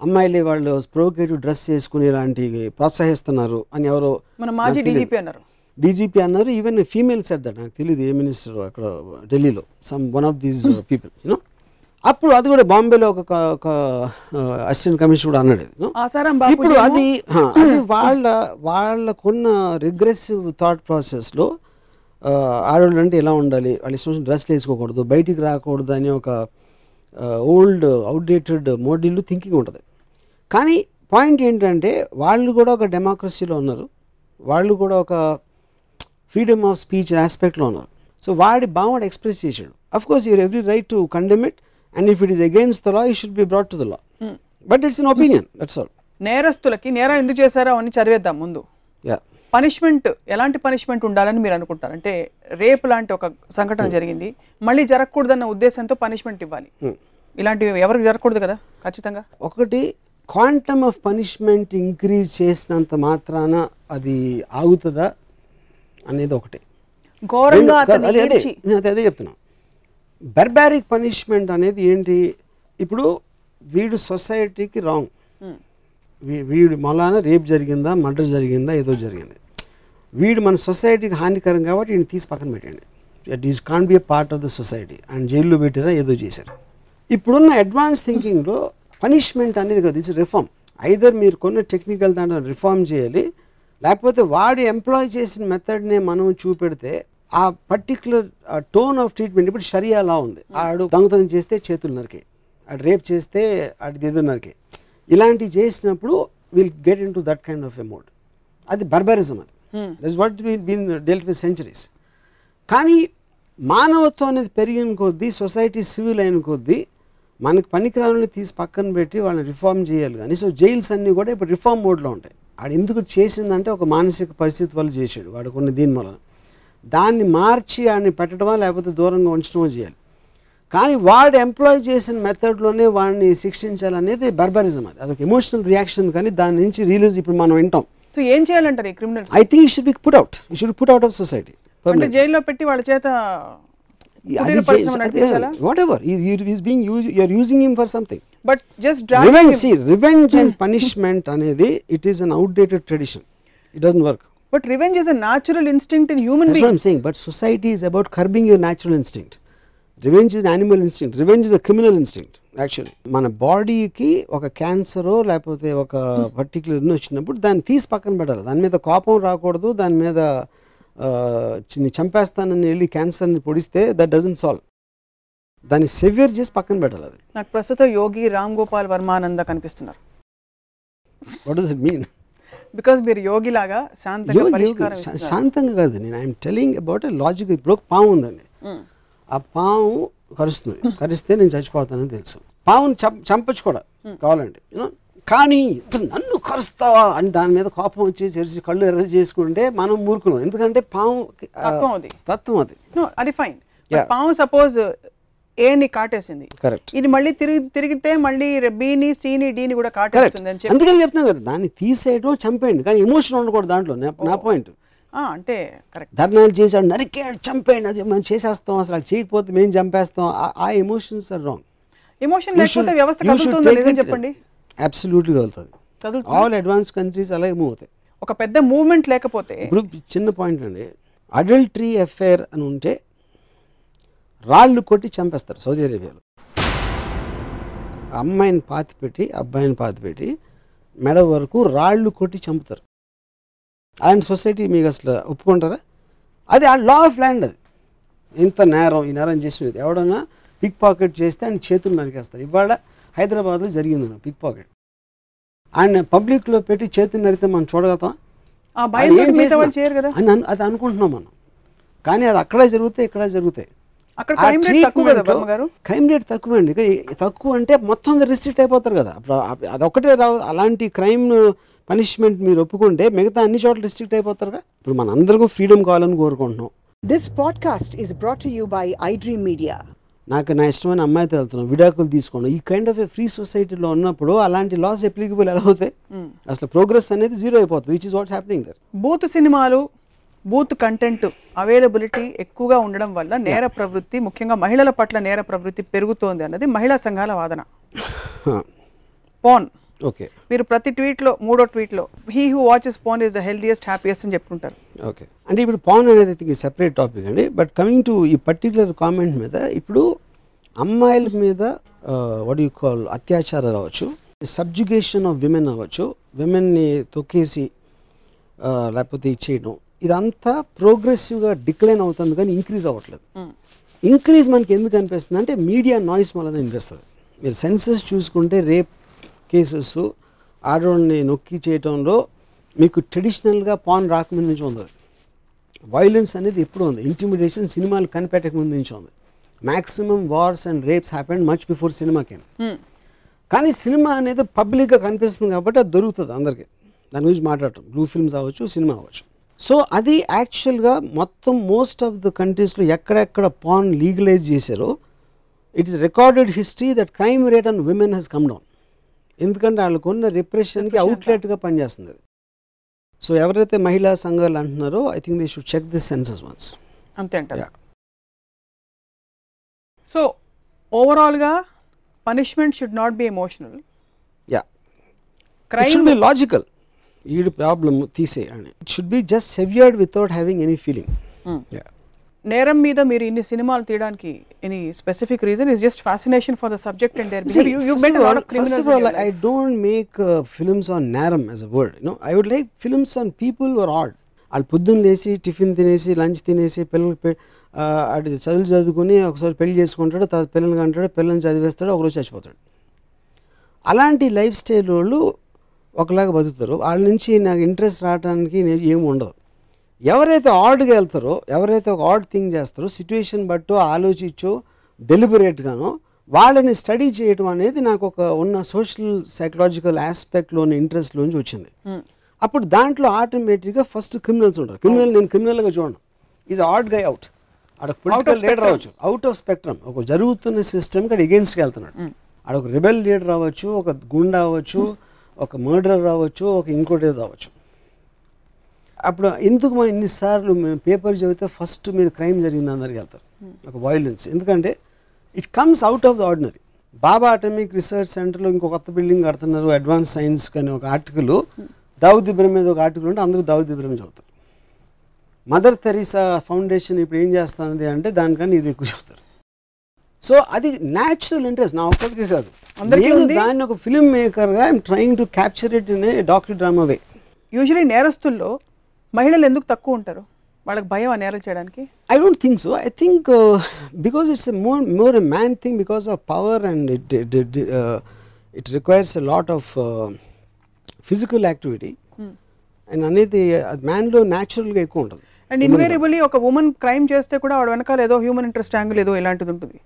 Speaker 3: అమ్మాయిలే వాళ్ళు స్ప్రోకేటివ్ డ్రెస్ చేసుకుని ఇలాంటి ప్రోత్సహిస్తున్నారు అని ఎవరో
Speaker 2: మన మాజీ డీజీపీ అన్నారు.
Speaker 3: డీజీపీ అన్నారు ఈవెన్ ఫీమేల్ సెట్ దట్ నాకు తెలియదు ఏ మినిస్టర్ అక్కడ ఢిల్లీలో. Some one of these people you know అప్పుడు అది కూడా బాంబేలో ఒక ఒక అసిస్టెంట్ కమిషనర్ కూడా అన్నాడు ఇప్పుడు అది అది వాళ్ళ వాళ్ళకున్న రిగ్రెసివ్ థాట్ ప్రాసెస్లో ఆడవాళ్ళు అంటే ఎలా ఉండాలి? వాళ్ళ ఇష్టం డ్రెస్లు వేసుకోకూడదు బయటికి రాకూడదు అని ఒక ఓల్డ్ అవుట్డేటెడ్ మోడల్ థింకింగ్ ఉంటుంది. కానీ పాయింట్ ఏంటంటే వాళ్ళు కూడా ఒక డెమోక్రసీలో ఉన్నారు. వాళ్ళు కూడా ఒక ఫ్రీడమ్ ఆఫ్ స్పీచ్ ఆస్పెక్ట్లో ఉన్నారు. సో వాడి భావన ఎక్స్ప్రెస్ చేశాడు. Of course your every right to condemn it and if it is against the law he should be brought to the law but it's in opinion that's all
Speaker 2: నేరస్తులకి నేరం ఎందుకు చేశారో అని చదివేద్దాం ముందు. Punishment ఎలాంటి punishment ఉండాలని మీరు అనుకుంటారు? అంటే రేపు లాంటి ఒక సంఘటన జరిగింది. మళ్ళీ జరగకూడదన్న ఉద్దేశంతో పనిష్మెంట్ ఇవ్వాలి. ఇలాంటివి ఎవరికి జరగకూడదు కదా? ఖచ్చితంగా.
Speaker 3: ఒకటి క్వాంటమ్ ఆఫ్ పనిష్మెంట్ ఇంక్రీజ్ చేసినంత మాత్రాన అది ఆగుతుందా? అనేది ఒకటి.
Speaker 2: ఘోరంగా
Speaker 3: అదే అదే. బర్బారిక్ పనిష్మెంట్ అనేది ఏంటి? ఇప్పుడు వీడు సొసైటీకి రాంగ్. వీడు మలాన రేప్ జరిగిందా మర్డర్ జరిగిందా ఏదో జరిగింది. వీడు మన సొసైటీకి హానికరం కాబట్టి వీడిని తీసి పక్కన పెట్టండి. It is can be a part of the society and జైల్లో పెట్టారా ఏదో చేశారు. ఇప్పుడున్న అడ్వాన్స్ థింకింగ్లో పనిష్మెంట్ అనేది కదా. ఇట్స్ రిఫార్మ్ ఐదర్ మీరు కొన్న టెక్నికల్ దాంట్లో రిఫార్మ్ చేయాలి లేకపోతే వాడు ఎంప్లాయ్ చేసిన మెథడ్నే మనం చూపెడితే ఆ పర్టికులర్ టోన్ ఆఫ్ ట్రీట్మెంట్ ఇప్పుడు షరియా లా ఉంది ఆడు దొంగతనం చేస్తే చేతులు నరికే ఆడు రేప్ చేస్తే ఆడి ఎదురు నరికే. ఇలాంటివి చేసినప్పుడు will get into that kind of a mode అది బర్బరిజం అది. That's what been dealt with centuries కానీ మానవత్వం అనేది పెరిగిన కొద్దీ సొసైటీ సివిల్ అయిన కొద్దీ మనకి పనికిరాలని తీసి పక్కన పెట్టి వాళ్ళని రిఫార్మ్ చేయాలి కానీ సో జైల్స్ అన్నీ కూడా ఇప్పుడు రిఫార్మ్ మోడ్లో ఉంటాయి. ఆడు ఎందుకు చేసిందంటే ఒక మానసిక పరిస్థితి వల్ల చేశాడు. వాడు కొన్ని దీని వలన. దాన్ని మార్చి ఆడిని పెట్టడమా లేకపోతే దూరంగా ఉంచడమో చేయాలి. కానీ వాడు ఎంప్లాయ్ చేసిన మెథడ్లోనే వాడిని శిక్షించాలనేది బర్బరిజం అది. అదొక ఎమోషనల్ రియాక్షన్ కానీ దాని నుంచి రిలీజ్ ఇప్పుడు మనం వింటాం.
Speaker 2: సో ఏం చేయాలంటారు ఈ criminals
Speaker 3: I think you should be put out you should put out of society
Speaker 2: అంటే జైల్లో పెట్టి వాళ్ళ చేత
Speaker 3: whatever is being use you're using him for something
Speaker 2: but just
Speaker 3: revenge revenge and punishment అనేది it is an outdated tradition it doesn't work
Speaker 2: but revenge is a natural instinct in human
Speaker 3: That's what I'm saying. But society is about curbing your natural instinct. Revenge is an animal instinct. Revenge is a criminal instinct, actually. మన బాడీకి ఒక క్యాన్సరో లేకపోతే ఒక particular వచ్చినప్పుడు దాన్ని తీసి పక్కన పెట్టాలి దాని మీద కోపం రాకూడదు దాని మీద చిన్ని చంపేస్తానని వెళ్ళి క్యాన్సర్ని పొడిస్తే దట్ డజన్ సాల్వ్ దాన్ని సెవియర్ చేసి పక్కన పెట్టాలి అది
Speaker 2: నాకు ప్రస్తుతం యోగి రామ్ గోపాల్ వర్మానంద కనిపిస్తున్నారు
Speaker 3: what does it mean
Speaker 2: because మీరు యోగి లాగా శాంతంగా పరిష్కారం.
Speaker 3: శాంతంగా కాదు నేను ఐఎమ్ టెలింగ్ అబౌట్ లాజిక్ ఇప్పుడు పాము ఉందండి. ఆ పాము కరుస్తుంది. కరిస్తే నేను చచ్చిపోతానని తెలుసు. పావుని చంప చంపచ్చు కూడా కావాలంటే. యూనో కానీ నన్ను కరుస్తావా అని దాని మీద కోపం వచ్చేసి ఎరిసి కళ్ళు ఎర్ర చేసుకుంటే మనం మూర్ఖులం. ఎందుకంటే పాము
Speaker 2: తత్వం అది.
Speaker 3: తత్వం అది.
Speaker 2: ఫైన్. పాము సపోజ్ ఏని కాటేసింది.
Speaker 3: కరెక్ట్.
Speaker 2: ఇది మళ్ళీ తిరిగి తిరిగితే మళ్ళీ బిని సిని డిని కూడా కాటేస్తుంది అని చెప్పి
Speaker 3: అందుకని చెప్తున్నాను కదా దాన్ని తీసేయడం చంపేయండి. కానీ ఎమోషన్ ఉండకూడదు దాంట్లో నా- పాయింట్
Speaker 2: ఆ, అంటే కరెక్ట్.
Speaker 3: ధర్నాలు చేసాడు నరికేడు చంపేయండి. అది మనం చేసేస్తాం అసలు చేయకపోతే మేము చంపేస్తాం. ఆ- ఎమోషన్స్ ఆర్ రాంగ్.
Speaker 2: ఎమోషన్ లేకపోతే వ్యవస్థ కదులుతుందో నిజం చెప్పండి?
Speaker 3: అబ్సల్యూట్గా వెళ్తుంది
Speaker 2: కదులుతుంది?
Speaker 3: ఆల్ అడ్వాన్స్ కంట్రీస్ అలాగే మూవ్ అవుతాయి.
Speaker 2: ఒక పెద్ద మూవ్మెంట్ లేకపోతే
Speaker 3: ఇప్పుడు చిన్న పాయింట్ అండి. అడల్టరీ అఫైర్ అని ఉంటే రాళ్ళు కొట్టి చంపేస్తారు సౌదీ అరేబియాలో. అమ్మాయిని పాతి పెట్టి అబ్బాయిని పాతి పెట్టి మెడ వరకు రాళ్ళు కొట్టి చంపుతారు. అలాంటి సొసైటీ మీకు అసలు ఒప్పుకుంటారా? అది ఆ లా ఆఫ్ ల్యాండ్ అది. ఇంత నేరం ఈ నేరం చేసినది. ఎవడన్నా పిక్ పాకెట్ చేస్తే ఆయన చేతులు నరికేస్తారు. ఇవాళ హైదరాబాద్లో జరిగింది పిక్ పాకెట్ ఆయన పబ్లిక్లో పెట్టి చేతులు నరికితే మనం చూడగలుగుతాం అది అనుకుంటున్నాం మనం. కానీ అది అక్కడే జరుగుతాయి ఇక్కడ జరుగుతాయి.
Speaker 2: అక్కడ crime rate తక్కువ కదా బ్రహ్మ గారు
Speaker 3: క్రైమ్ రేట్ తక్కువ అండి. తక్కువ అంటే మొత్తం రిస్ట్రిక్ట్ అయిపోతారు కదా. అదొక్కటే రావు అలాంటి క్రైమ్ పనిష్మెంట్ మీరు ఒప్పుకుంటే మిగతా అన్ని చోట్ల రిస్ట్రిక్ట్ అయిపోతారుగా ఇప్పుడు మన అందరికీ ఫ్రీడమ్ కావాలని కోరుకుంటున్నాం.
Speaker 1: This podcast is brought to you by iDream Media.
Speaker 3: నాకు నా ఇష్టమైన అమ్మాయితో వెళ్తున్నాం. విడాకులు తీసుకోండి. ఈ కైండ్ ఆఫ్ ఏ ఫ్రీ సొసైటీలో ఉన్నప్పుడు అలాంటి లాస్ అప్లికబుల్ ఎలా అవుతాయి? అసలు ప్రోగ్రెస్ అనేది జీరో అయిపోతుంది which is what's happening there
Speaker 2: booth సినిమాలు బూత్ కంటెంట్ అవైలబిలిటీ ఎక్కువగా ఉండడం వల్ల నేర ప్రవృత్తి ముఖ్యంగా మహిళల పట్ల నేర ప్రవృత్తి పెరుగుతోంది అన్నది మహిళా సంఘాల వాదన. పోన్.
Speaker 3: ఓకే.
Speaker 2: మీరు ప్రతి ట్వీట్లో మూడో ట్వీట్లో he who watches porn is the healthiest happiest అని చెప్పుకుంటారు.
Speaker 3: ఓకే. అంటే ఇప్పుడు పవన్ అనేది సెపరేట్ టాపిక్ అండి. బట్ కమింగ్ టు ఈ పర్టికులర్ కామెంట్ మీద ఇప్పుడు అమ్మాయిల మీద వాట్ యూ కాల్ అత్యాచారం అవ్వచ్చు సబ్జుగేషన్ ఆఫ్ విమెన్ అవ్వచ్చు విమెన్ని తొక్కేసి లేకపోతే ఇచ్చేయడం ఇదంతా ప్రోగ్రెసివ్గా డిక్లైన్ అవుతుంది కానీ ఇంక్రీజ్ అవ్వట్లేదు. ఇంక్రీజ్ మనకి ఎందుకు అనిపిస్తుంది అంటే మీడియా నాయిస్ వలన అనిపిస్తుంది. మీరు సెన్సెస్ చూసుకుంటే రేప్ కేసెస్ ఆడవాళ్ళని నొక్కి చేయటంలో మీకు ట్రెడిషనల్గా పాన్ రాకముందు నుంచి ఉంది. వైలెన్స్ అనేది ఎప్పుడు ఉంది. ఇంటిమిడేషన్ సినిమాలు కనిపెట్టక ముందు నుంచి ఉంది. Maximum wars and rapes happened much before cinema came కానీ సినిమా అనేది పబ్లిక్గా కనిపిస్తుంది కాబట్టి అది దొరుకుతుంది అందరికీ. దాని గురించి మాట్లాడటం. బ్లూ ఫిల్మ్స్ అవ్వచ్చు సినిమా అవ్వచ్చు. సో అది యాక్చువల్గా మొత్తం మోస్ట్ ఆఫ్ ద కంట్రీస్లో ఎక్కడెక్కడ పాన్ లీగలైజ్ చేశారో it is recorded history that crime rate and women has come down ఎందుకంటే వాళ్ళకు ఉన్న రిప్రెషన్కి అవుట్లెట్గా పనిచేస్తుంది అది. సో ఎవరైతే మహిళా సంఘాలు అంటున్నారో I think they should check this census once
Speaker 2: అంతే అంటారు.
Speaker 3: Yeah.
Speaker 2: సో ఓవరాల్గా punishment should not be emotional
Speaker 3: yeah
Speaker 2: crime
Speaker 3: be logical ఈడు ప్రాబ్లమ్ తీసే అని. It should be just severed without having any feeling
Speaker 2: నేరం మీద మీరు ఇన్ని సినిమాలు తీయడానికి any specific reason is just fascination for the subject and there you met lot of
Speaker 3: all, I don't make uh, films on naram as a word. You know, I would like films on people who are odd. వాళ్ళు పొద్దున్న లేచి tiffin తినేసి lunch తినేసి పిల్లలకి అటు చదువు చదువుకుని ఒకసారి పెళ్ళి చేసుకుంటాడు తర్వాత పిల్లల్ని కంటాడు పిల్లల్ని చదివేస్తాడు ఒకరోజు చచ్చిపోతాడు. అలాంటి లైఫ్ స్టైల్ వాళ్ళు ఒకలాగా బతుకుతారు. వాళ్ళ నుంచి నాకు ఇంట్రెస్ట్ రావడానికి నే- ఏమి ఉండదు. ఎవరైతే ఆడ్గా వెళ్తారో ఎవరైతే ఒక ఆడ్ థింగ్ చేస్తారో సిచ్యువేషన్ బట్టో ఆలోచించో డెలిబరేట్గానో వాళ్ళని స్టడీ చేయడం అనేది నాకు ఒక ఉన్న సోషల్ సైకలాజికల్ ఆస్పెక్ట్లోని ఇంట్రెస్ట్లోంచి వచ్చింది. అప్పుడు దాంట్లో ఆటోమేటిక్గా ఫస్ట్ క్రిమినల్స్ ఉంటారు. క్రిమినల్ నేను క్రిమినల్గా చూడను. ఈజ్ ఆడ్ గై అవుట్ ఆడ పొలిటికల్ లీడర్ అవ్వచ్చు అవుట్ ఆఫ్ స్పెక్ట్రమ్ ఒక జరుగుతున్న సిస్టమ్కి అక్కడ ఎగెన్స్ట్కి వెళ్తున్నాడు. ఆడ ఒక రిబెల్ లీడర్ అవ్వచ్చు ఒక గుండా అవ్వచ్చు ఒక మర్డర్ రావచ్చు ఒక ఇంకోటి అవ్వచ్చు అప్పుడు ఎందుకు మనం ఇన్నిసార్లు మేము పేపర్ చదివితే ఫస్ట్ మీరు క్రైమ్ జరిగింది అందరికి వెళ్తారు. ఒక వైలెన్స్ ఎందుకంటే it comes out of the ordinary Bhabha atomic research సెంటర్లో ఇంకో కొత్త బిల్డింగ్ కడుతున్నారు అడ్వాన్స్ సైన్స్ కానీ ఒక ఆర్టికల్. దావుద్ ఇబ్రహీం మీద ఒక ఆర్టికల్ ఉంటే అందరూ దావుద్ ఇబ్రహీం చదువుతారు. మదర్ తెరీసా ఫౌండేషన్ ఇప్పుడు ఏం చేస్తుంది అంటే దానికన్నా ఇది ఎక్కువ చదువుతారు. సో అది న్యాచురల్ ఇంట్రెస్ట్ నా ఒక్కరికి కాదు. నేను
Speaker 2: ఉంది.
Speaker 3: దాన్ని ఒక film మేకర్గా I'm trying to capture it in a doctor drama way
Speaker 2: usually నేరస్తుల్లో మహిళలు ఎందుకు తక్కువ ఉంటారు? వాళ్ళకి భయం ఆ నేరాలు చేయడానికి?
Speaker 3: Uh, because it's a more more a man thing because of power and it it, it, uh, it requires a lot of uh, physical activity. And అనేది అది మ్యాన్లో న్యాచురల్గా ఎక్కువ ఉంటుంది.
Speaker 2: అండ్ ఇన్వేరియబుల్లీ ఒక ఉమెన్ క్రైమ్ చేస్తే కూడా వాడు వెనకాల ఏదో హ్యూమన్ ఇంట్రెస్ట్ యాంగిల్ ఏదో ఇలాంటిది ఉంటుంది.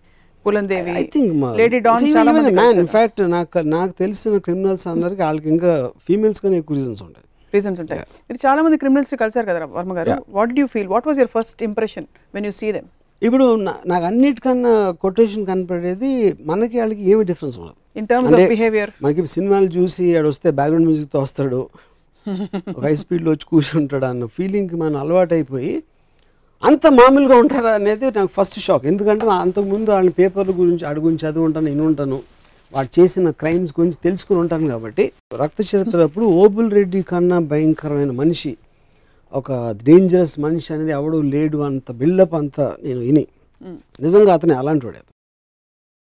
Speaker 3: ఐ థింక్
Speaker 2: లేడీ డాన్ చాలా మంది
Speaker 3: మ్యాన్ ఇన్ఫాక్ట్ నాకు నాకు తెలిసిన క్రిమినల్స్ అందరికి వాళ్ళకి ఇంకా ఫీమేల్స్ కానీ ఎక్కువ రీజన్స్ ఉంటాయి.
Speaker 2: రీజన్స్ ఉంటాయి. మీరు చాలా మంది క్రిమినల్స్ కలిసారు కదా Varma garu? What do feel what was your first impression when you see them
Speaker 3: ఇప్పుడు నాకు అన్నిటికన్నా కొటేషన్ కనపడేది మనకి వాళ్ళకి ఏమి డిఫరెన్స్ ఉండదు.
Speaker 2: ఇన్ టర్మ్స్ ఆఫ్ బిహేవియర్
Speaker 3: మనకి సినిమాలు చూసి ఆడు వస్తే బ్యాక్గ్రౌండ్ మ్యూజిక్తో వస్తాడు ఒక హై స్పీడ్లో వచ్చి కూర్చుంటాడు అన్న ఫీలింగ్కి మనం అలవాటు అయిపోయి అంత మామూలుగా ఉంటారా అనేది నాకు ఫస్ట్ షాక్ ఎందుకంటే అంతకుముందు వాళ్ళ పేపర్ల గురించి ఆడి గురించి చదివి ఉంటాను నేను ఉంటాను. వాడు చేసిన క్రైమ్స్ గురించి తెలుసుకుని ఉంటాను కాబట్టి రక్త చరిత్ర అప్పుడు ఓబుల్ రెడ్డి కన్నా భయంకరమైన మనిషి. ఒక డేంజరస్ మనిషి అనేది ఎవడు లేడు అంత బిల్డప్ అంతా నేను విని. నిజంగా అతనే అలాంటి వాడే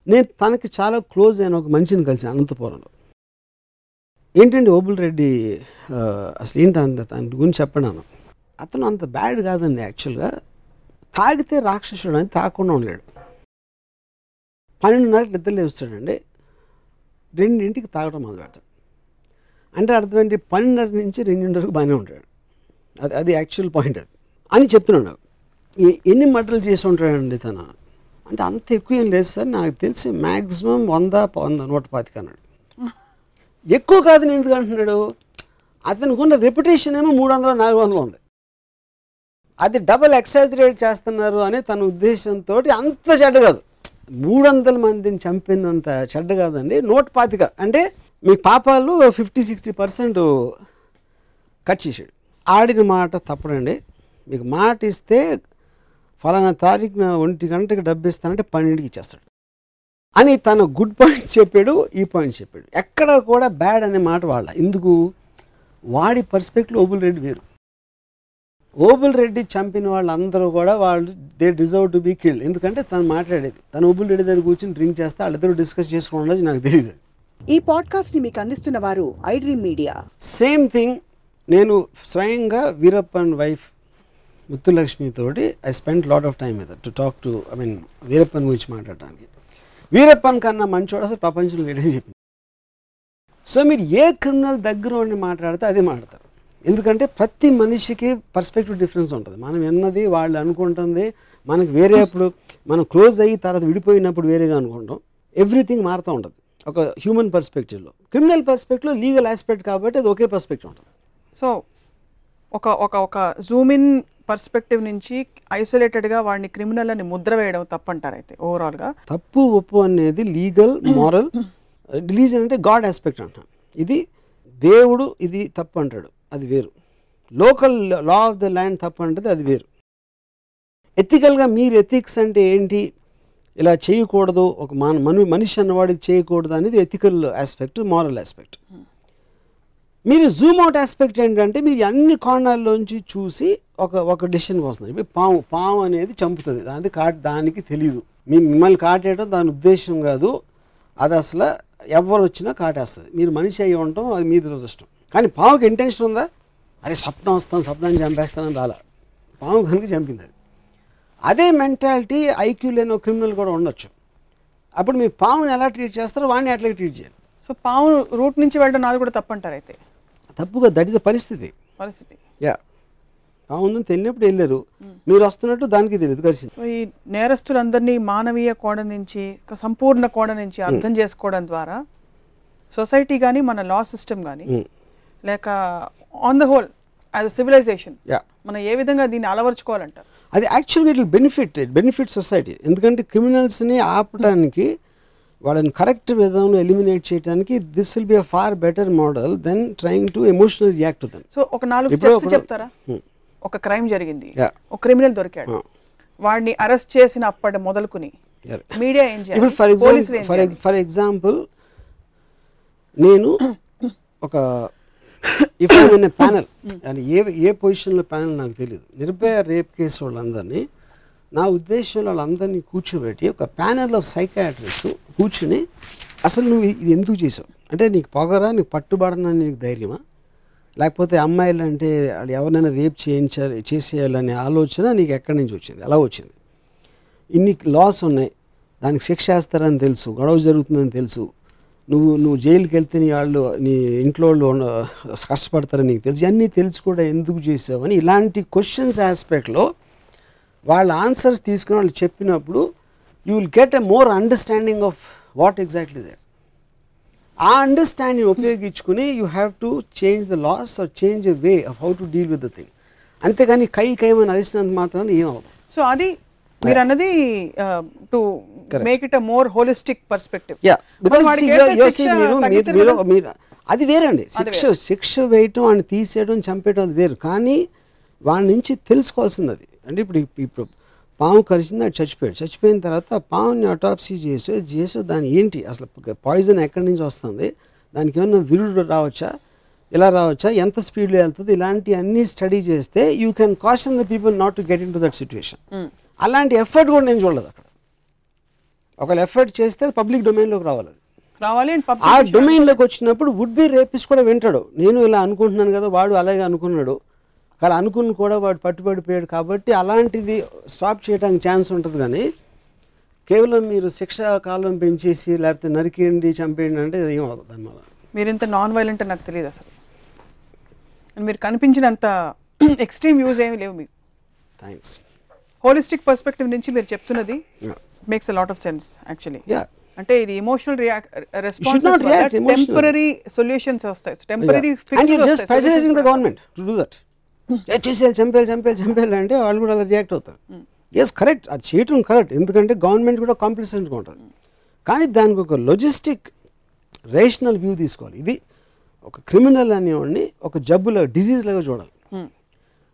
Speaker 3: నేను తనకి చాలా క్లోజ్ అయిన ఒక మనిషిని కలిసి అనంతపురంలో. ఏంటండి ఓబుల్ రెడ్డి అసలు ఏంటి అంత దాని గురించి చెప్పడాను అతను అంత బ్యాడ్ కాదండి యాక్చువల్గా. తాగితే రాక్షసుడు అని తాగకుండా ఉండలేడు. పన్నెండున్నరకి నిద్ర లేస్తాడండి. రెండింటికి తాగడం మొదలు పెడతాడు అంటే అర్థం ఏంటి పన్నెండున్నర నుంచి రెండున్నరకు బాగానే ఉంటాడు. అది అది యాక్చువల్ పాయింట్ అది. అని చెప్తున్నాడు. ఎన్ని మటలు చేసి ఉంటాడండి తను? అంటే అంత ఎక్కువ ఏం లేదు సార్ నాకు తెలిసి మ్యాక్సిమం వంద వంద నూట పాతిక అన్నాడు. ఎక్కువ కాదని ఎందుకు అంటున్నాడు? అతనికి ఉన్న రెప్యుటేషన్ ఏమో మూడు వందల నాలుగు వందలు ఉంది. అది డబల్ ఎక్సాజరేట్ చేస్తున్నారు అనే తన ఉద్దేశంతో అంత చెడ్డ కాదు. మూడు వందల మందిని చంపినంత చెడ్డ కాదండి నూట పాతిక అంటే మీ పాపాలు ఫిఫ్టీ సిక్స్టీ పర్సెంట్ కట్ చేసాడు ఆడిన మాట తప్పడండి. మీకు మాట ఇస్తే ఫలానా తారీఖున ఒంటి గంటకి డబ్బు ఇస్తానంటే పన్నెండుకి ఇచ్చేస్తాడు. అని తన గుడ్ పాయింట్స్ చెప్పాడు ఈ పాయింట్స్ చెప్పాడు. ఎక్కడ కూడా బ్యాడ్ అనే మాట వాళ్ళ. ఎందుకు? వాడి పర్స్పెక్టివ్ ఓబుల్ రెడ్డి వేరు. ఓబుల్ రెడ్డి చంపిన వాళ్ళందరూ కూడా వాళ్ళు they deserve to be killed ఎందుకంటే తను మాట్లాడేది. తను ఓబుల్ రెడ్డి దగ్గర కూర్చొని డ్రింక్ చేస్తే వాళ్ళిద్దరూ డిస్కస్ చేసుకోవడం నాకు తెలియదు
Speaker 1: ఈ పాడ్కాస్ట్ని మీకు అందిస్తున్న వారు ఐడ్రీమ్ మీడియా.
Speaker 3: సేమ్ థింగ్ నేను స్వయంగా వీరప్పన్ వైఫ్ ముత్తులక్ష్మి తోటి I spend lot of time మీద to talk to I mean Veerappan గురించి మాట్లాడటానికి. వీరప్పన్ కన్నా మంచోడు అసలు ప్రపంచంలో లేడని చెప్పింది. సో మీరు ఏ క్రిమినల్ దగ్గర ఉండి మాట్లాడితే అదే మాట్లాడతారు. ఎందుకంటే ప్రతి మనిషికి పర్స్పెక్టివ్ డిఫరెన్స్ ఉంటుంది. మనం విన్నది వాళ్ళు అనుకుంటుంది మనకి వేరే అప్పుడు మనం క్లోజ్ అయ్యి తర్వాత విడిపోయినప్పుడు వేరేగా అనుకుంటాం. ఎవ్రీథింగ్ మారుతూ ఉంటుంది. ఒక హ్యూమన్ పర్స్పెక్టివ్లో క్రిమినల్ పర్స్పెక్టివ్లో లీగల్ ఆస్పెక్ట్ కాబట్టి అది ఒకే పర్స్పెక్టివ్ ఉంటుంది.
Speaker 2: సో ఒక ఒక ఒక జూమ్ ఇన్ పర్స్పెక్టివ్ నుంచి ఐసోలేటెడ్గా వాడిని క్రిమినల్ అని ముద్ర వేయడం తప్పంటారు అయితే ఓవరాల్గా
Speaker 3: తప్పు ఒప్పు అనేది లీగల్ మారల్ రిలీజన్ అంటే గాడ్ ఆస్పెక్ట్ అంటాం. ఇది దేవుడు ఇది తప్పు అంటాడు. అది వేరు. Local law of the land తప్పు అంటది అది వేరు. ఎథికల్గా మీరు ఎథిక్స్ అంటే ఏంటి? ఇలా చేయకూడదు ఒక మన మను మనిషి అన్నవాడికి చేయకూడదు అనేది ఎథికల్ ఆస్పెక్ట్ మారల్ ఆస్పెక్ట్ మీరు జూమ్ అవుట్ ఆస్పెక్ట్ ఏంటంటే మీరు అన్ని కోణాల్లోంచి చూసి ఒక ఒక డెసిషన్కి వస్తుంది ఇప్పుడు పాము పాము అనేది చంపుతుంది. దానికి కాట్ దానికి తెలియదు మీ మిమ్మల్ని కాటేయడం దాని ఉద్దేశం కాదు. అది అసలు ఎవరు వచ్చినా కాటేస్తుంది. మీరు మనిషి అయ్యి ఉండటం అది మీ దురదృష్టం కానీ పాముకి ఇంటెన్షన్ ఉందా? అరే స్వప్నం వస్తాను స్వప్నాన్ని చంపేస్తానని రాలా. పాము కనుక చంపింది అది. అదే మెంటాలిటీ ఐక్యూ లేని ఒక క్రిమినల్ కూడా ఉండొచ్చు. అప్పుడు మీరు పాముని ఎలా ట్రీట్ చేస్తారో వాడిని అట్లా ట్రీట్ చేయాలి.
Speaker 2: సో పాము రూట్ నుంచి వెళ్ళడం నాది కూడా తప్పంటారు అయితే
Speaker 3: తప్పుగా దట్ ఇస్ పరిస్థితి.
Speaker 2: పరిస్థితి.
Speaker 3: యా అవును తెలియనప్పుడు వెళ్ళారు. మీరు వస్తున్నట్టు దానికి తెలియదు కలిసింది
Speaker 2: సో ఈ నేరస్తులందరినీ మానవీయ కోణ నుంచి సంపూర్ణ కోణ నుంచి అర్థం చేసుకోవడం ద్వారా సొసైటీ కానీ మన లా సిస్టమ్ కానీ లేక on the whole as civilization
Speaker 3: yeah
Speaker 2: మనం ఏ విధంగా దీన్ని అలవర్చుకోవాలంటారు
Speaker 3: అది యాక్చువల్గా ఇట్ బెనిఫిట్ బెనిఫిట్ సొసైటీ ఎందుకంటే క్రిమినల్స్ని ఆపడానికి వాళ్ళని కరెక్ట్ విధంలో ఎలిమినేట్ చేయడానికి this will be a far better model then trying to emotional react to them
Speaker 2: so ఒక నాలుగు స్టెప్స్ చెప్తారా
Speaker 3: Hmm.
Speaker 2: ఒక క్రైమ్ జరిగింది. ఒక క్రిమినల్ దొరికాడు
Speaker 3: Ah.
Speaker 2: వాడిని అరెస్ట్ చేసిన అప్పటి మొదలుకుని. మీడియా ఏం
Speaker 3: ఫర్
Speaker 2: చేయాలి
Speaker 3: ఎగ్జాంపుల్ ఫర్
Speaker 2: చేయాలి?
Speaker 3: ఫర్ ఎగ్జాంపుల్ నేను ఒక ఇఫ్ నిన్న ప్యానల్ అని ఏ ఏ పొజిషన్లో ప్యానల్ నాకు తెలియదు నిర్భయ రేప్ కేసు వాళ్ళందరినీ నా ఉద్దేశంలో వాళ్ళందరినీ కూర్చోబెట్టి ఒక ప్యానెల్ ఆఫ్ సైకాట్రిస్ కూర్చుని అసలు నువ్వు ఇది ఎందుకు చేసావు? అంటే నీకు పొగరా నీకు పట్టుబడనని నీకు ధైర్యమా? లేకపోతే అమ్మాయిలు అంటే వాళ్ళు ఎవరినైనా రేప్ చేయించాలి చేసేయాలనే ఆలోచన నీకు ఎక్కడి నుంచి వచ్చింది? ఎలా వచ్చింది. ఇన్ని లాస్ ఉన్నాయి. దానికి శిక్ష వేస్తారని తెలుసు గొడవ జరుగుతుందని తెలుసు. నువ్వు నువ్వు జైలుకి వెళ్తే నీ వాళ్ళు నీ ఇంట్లో వాళ్ళు కష్టపడతారని నీకు తెలుసు. అన్నీ తెలిసి కూడా ఎందుకు చేసావని ఇలాంటి క్వశ్చన్స్ ఆస్పెక్ట్లో వాళ్ళ ఆన్సర్స్ తీసుకుని వాళ్ళు చెప్పినప్పుడు you will get a more understanding of what exactly they ah understanding ఉపయోగించుకుని you have to change the laws or change a way of how to deal with the thing అంతేగాని కై కైమని అరిసినంత మాత్రాన్ని ఏం
Speaker 2: so అది మీరు అన్నది to make it a more holistic perspective
Speaker 3: yeah మీరు మీరు అది వేరండి. శిక్ష శిక్ష వేయటం వాడిని తీసేయడం చంపేయడం అది వేరు. కానీ వాడి నుంచి తెలుసుకోవాల్సింది అది అంటే ఇప్పుడు ఇప్పుడు పాము కరిచింది అది చచ్చిపోయాడు. చచ్చిపోయిన తర్వాత పాముని అటాప్సీ చేసి చేసి దాని ఏంటి? అసలు పాయిజన్ ఎక్కడి నుంచి వస్తుంది? దానికి ఏమన్నా విరుడు రావచ్చా? ఇలా రావచ్చా? ఎంత స్పీడ్లో వెళ్తుంది? ఇలాంటి అన్ని స్టడీ చేస్తే you can caution the people not to get in to that situation అలాంటి ఎఫర్ట్ కూడా నేను చూడలేదు అక్కడ. ఒకవేళ ఎఫర్ట్ చేస్తే పబ్లిక్ డొమైన్లోకి రావాలి.
Speaker 2: రావాలి
Speaker 3: ఆ డొమైన్లోకి వచ్చినప్పుడు వుడ్ బి రేపిస్ట్ కూడా వింటాడు. నేను ఇలా అనుకుంటున్నాను కదా వాడు అలాగే అనుకున్నాడు. అలా అనుకుని కూడా వాడు పట్టుబడిపోయాడు కాబట్టి అలాంటిది స్టాప్ చేయడానికి ఛాన్స్ ఉంటుంది కానీ కేవలం మీరు శిక్ష కాలం పెంచేసి లేకపోతే నరికేయండి చంపేయండి అంటే ఏం అవుతుంది దానివల్ల
Speaker 2: మీరు ఇంత నాన్ వైలెంట్ అని నాకు తెలియదు అసలు. మీరు కనిపించినంత ఎక్స్ట్రీమ్ వ్యూస్ ఏమి లేవు మీకు.
Speaker 3: థ్యాంక్స్
Speaker 2: హోలిస్టిక్ పర్స్పెక్టివ్ నుంచి మీరు చెప్తున్నది makes a lot of sense actually అంటే ఇది
Speaker 3: react emotionally.
Speaker 2: టెంపరీ సొల్యూషన్స్ వస్తాయి. Temporary
Speaker 3: pressurising the government to do that చేసేయాలి చంపేయాలి చంపేయాలి చంపేయాలి అంటే వాళ్ళు కూడా అలా రియాక్ట్ అవుతారు. ఎస్ కరెక్ట్ అది చేయటం కరెక్ట్ ఎందుకంటే గవర్నమెంట్ కూడా కాంప్లిసెంట్గా ఉంటుంది కానీ దానికి ఒక లొజిస్టిక్ రేషనల్ వ్యూ తీసుకోవాలి. ఇది ఒక క్రిమినల్ అనేవాడిని ఒక జబ్బుల డిజీజ్ లాగా చూడాలి.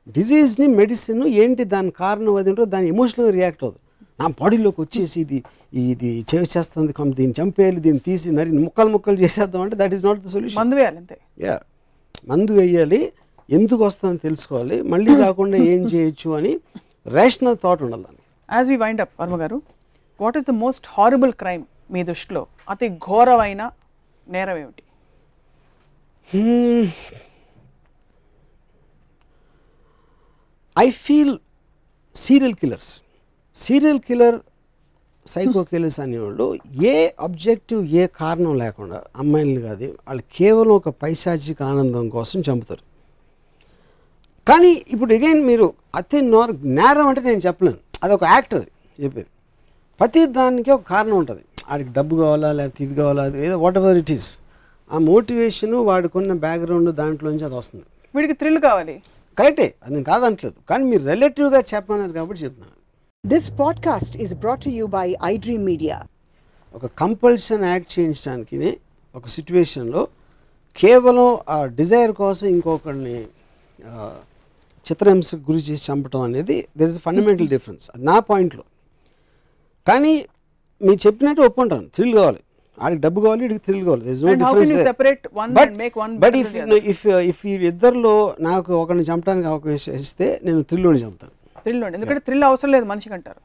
Speaker 3: డిజీజ్ని మెడిసిన్ ఏంటి దాని కారణం అది ఏంటో దాని ఎమోషనల్గా రియాక్ట్ అవుతుంది. నా బాడీలోకి వచ్చేసి ఇది ఇది చేసేస్తుంది కం- దీన్ని చంపేయాలి దీన్ని తీసి నరి ముక్కలు ముక్కలు చేసేద్దాం అంటే that is not the solution
Speaker 2: మందు వేయాలి అంతే.
Speaker 3: యా మందు వేయాలి ఎందుకు వస్తుందని తెలుసుకోవాలి మళ్ళీ [LAUGHS] రాకుండా ఏం చేయొచ్చు అని రేషనల్ థాట్ ఉండాలి దానికి.
Speaker 2: As we wind up Varma గారు what is the most horrible crime మీ దృష్టిలో? అతి ఘోరమైన నేరం ఏమిటి?
Speaker 3: I feel serial killers serial killer psycho killers అనేవాళ్ళు ఏ అబ్జెక్టివ్ ఏ కారణం లేకుండా అమ్మాయిలు కాదు వాళ్ళు కేవలం ఒక పైశాచిక ఆనందం కోసం చంపుతారు. కానీ ఇప్పుడు అగైన్ మీరు అతి నోర్ నేరం అంటే నేను చెప్పలేను. అది ఒక యాక్ట్ అది చెప్పేది. ప్రతి దానికి ఒక కారణం ఉంటుంది. వాడికి డబ్బు కావాలా లేకపోతే ఇది కావాలా ఏదో వాట్ ఎవర్ ఇట్ ఈస్ ఆ మోటివేషను వాడికున్న బ్యాక్గ్రౌండ్ దాంట్లోంచి అది వస్తుంది.
Speaker 2: వీడికి థ్రిల్ కావాలి.
Speaker 3: కరెక్టే అది నేను కాదంటలేదు కానీ మీరు రిలేటివ్గా చెప్పన్నారు కాబట్టి చెప్తున్నాను.
Speaker 1: This podcast is brought to you by iDream Media.
Speaker 3: ఒక కంపల్షన్ యాక్ట్ చేయించడానికి ఒక సిచ్యువేషన్లో కేవలం ఆ డిజైర్ కోసం ఇంకొకరిని చిత్రహింసకు గురి చేసి చంపడం అనేది దర్ ఇస్ ఫండమెంటల్ డిఫరెన్స్ అది నా పాయింట్లో కానీ మీరు చెప్పినట్టు ఒప్పుకుంటాను. థ్రిల్ కావాలి. ఆడికి డబ్బు కావాలి వీడికి థ్రిల్ కావాలి. But if? ఇఫ్ ఇఫ్ ఈ ఇద్దరిలో నాకు ఒకరిని చంపడానికి అవకాశం ఇస్తే నేను థ్రిల్లోని చంపుతాను.
Speaker 2: థ్రిల్ ఎందుకంటే థ్రిల్ అవసరం లేదు మనిషికి అంటారు.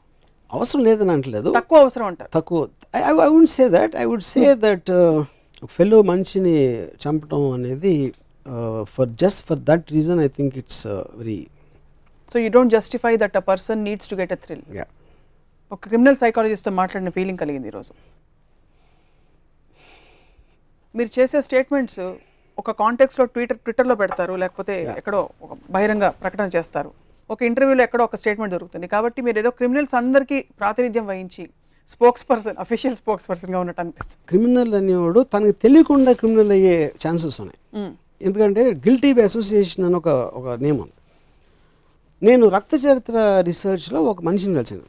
Speaker 3: అవసరం లేదని అంటలేదు.
Speaker 2: తక్కువ అవసరం అంటారు.
Speaker 3: తక్కువ I would say that I would say that fellow మనిషిని చంపడం అనేది for just for that reason I think it's very
Speaker 2: so you don't justify that a person needs to get a thrill
Speaker 3: yeah
Speaker 2: ఒక criminal సైకాలజిస్ట్తో మాట్లాడిన feeling కలిగింది ఈరోజు మీరు చేసే స్టేట్మెంట్స్ ఒక కాంటెక్స్లో ట్విట్టర్ ట్విట్టర్లో పెడతారు లేకపోతే ఎక్కడో ఒక బహిరంగ ప్రకటన చేస్తారు. ఒక ఇంటర్వ్యూలో ఎక్కడో ఒక స్టేట్మెంట్ దొరుకుతుంది. కాబట్టి మీరు ఏదో క్రిమినల్స్ అందరికీ ప్రాతినిధ్యం వహించి స్పోక్స్ పర్సన్ అఫీషియల్ స్పోక్స్ పర్సన్గా ఉన్నట్టు అనిపిస్తుంది.
Speaker 3: క్రిమినల్ అనేవాడు తనకు తెలియకుండా క్రిమినల్ అయ్యే ఛాన్సెస్ ఉన్నాయి.
Speaker 2: మ్మ్.
Speaker 3: ఎందుకంటే గిల్టీ బై అసోసియేషన్ అని ఒక ఒక ఉంది. నేను రక్త చరిత్ర రీసెర్చ్లో ఒక మనిషిని కలిసాను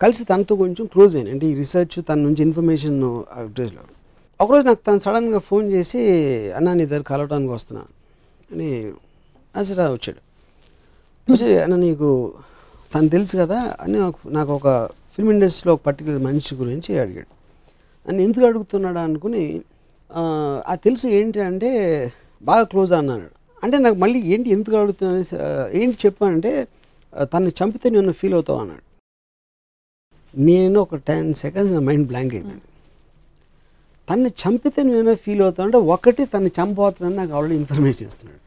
Speaker 3: కలిసి తనతో కొంచెం క్లోజ్ అయ్యాను అంటే ఈ రీసెర్చ్ తన నుంచి ఇన్ఫర్మేషన్ ఒకరోజు నాకు తను సడన్గా ఫోన్ చేసి అన్న నీ దగ్గర కలవడానికి వస్తున్నా అని అసలు వచ్చాడు. వచ్చి అన్న నీకు తను తెలుసు కదా అని నాకు- నాకు ఒక ఫిల్మ్ ఇండస్ట్రీలో ఒక పర్టికులర్ మనిషి గురించి అడిగాడు. నన్ను ఎందుకు అడుగుతున్నాడా అనుకుని "ఆ, తెలుసు ఏంటి అంటే బాగా క్లోజ్ అన్నాడు. అంటే నాకు మళ్ళీ ఏంటి ఎందుకు అడుగుతున్నా ఏంటి చెప్పానంటే తను తన్ని చంపితే నేను ఫీల్ అవుతావు అన్నాడు. నేను ఒక టెన్ సెకండ్స్ నా మైండ్ బ్లాంక్ అయిపోయింది. తన్ని చంపితే నేను ఫీల్ అవుతాను అంటే ఒకటి తన్ని చంపవుతుందని నాకు ఆల్రెడీ ఇన్ఫర్మేషన్ ఇస్తున్నాడు.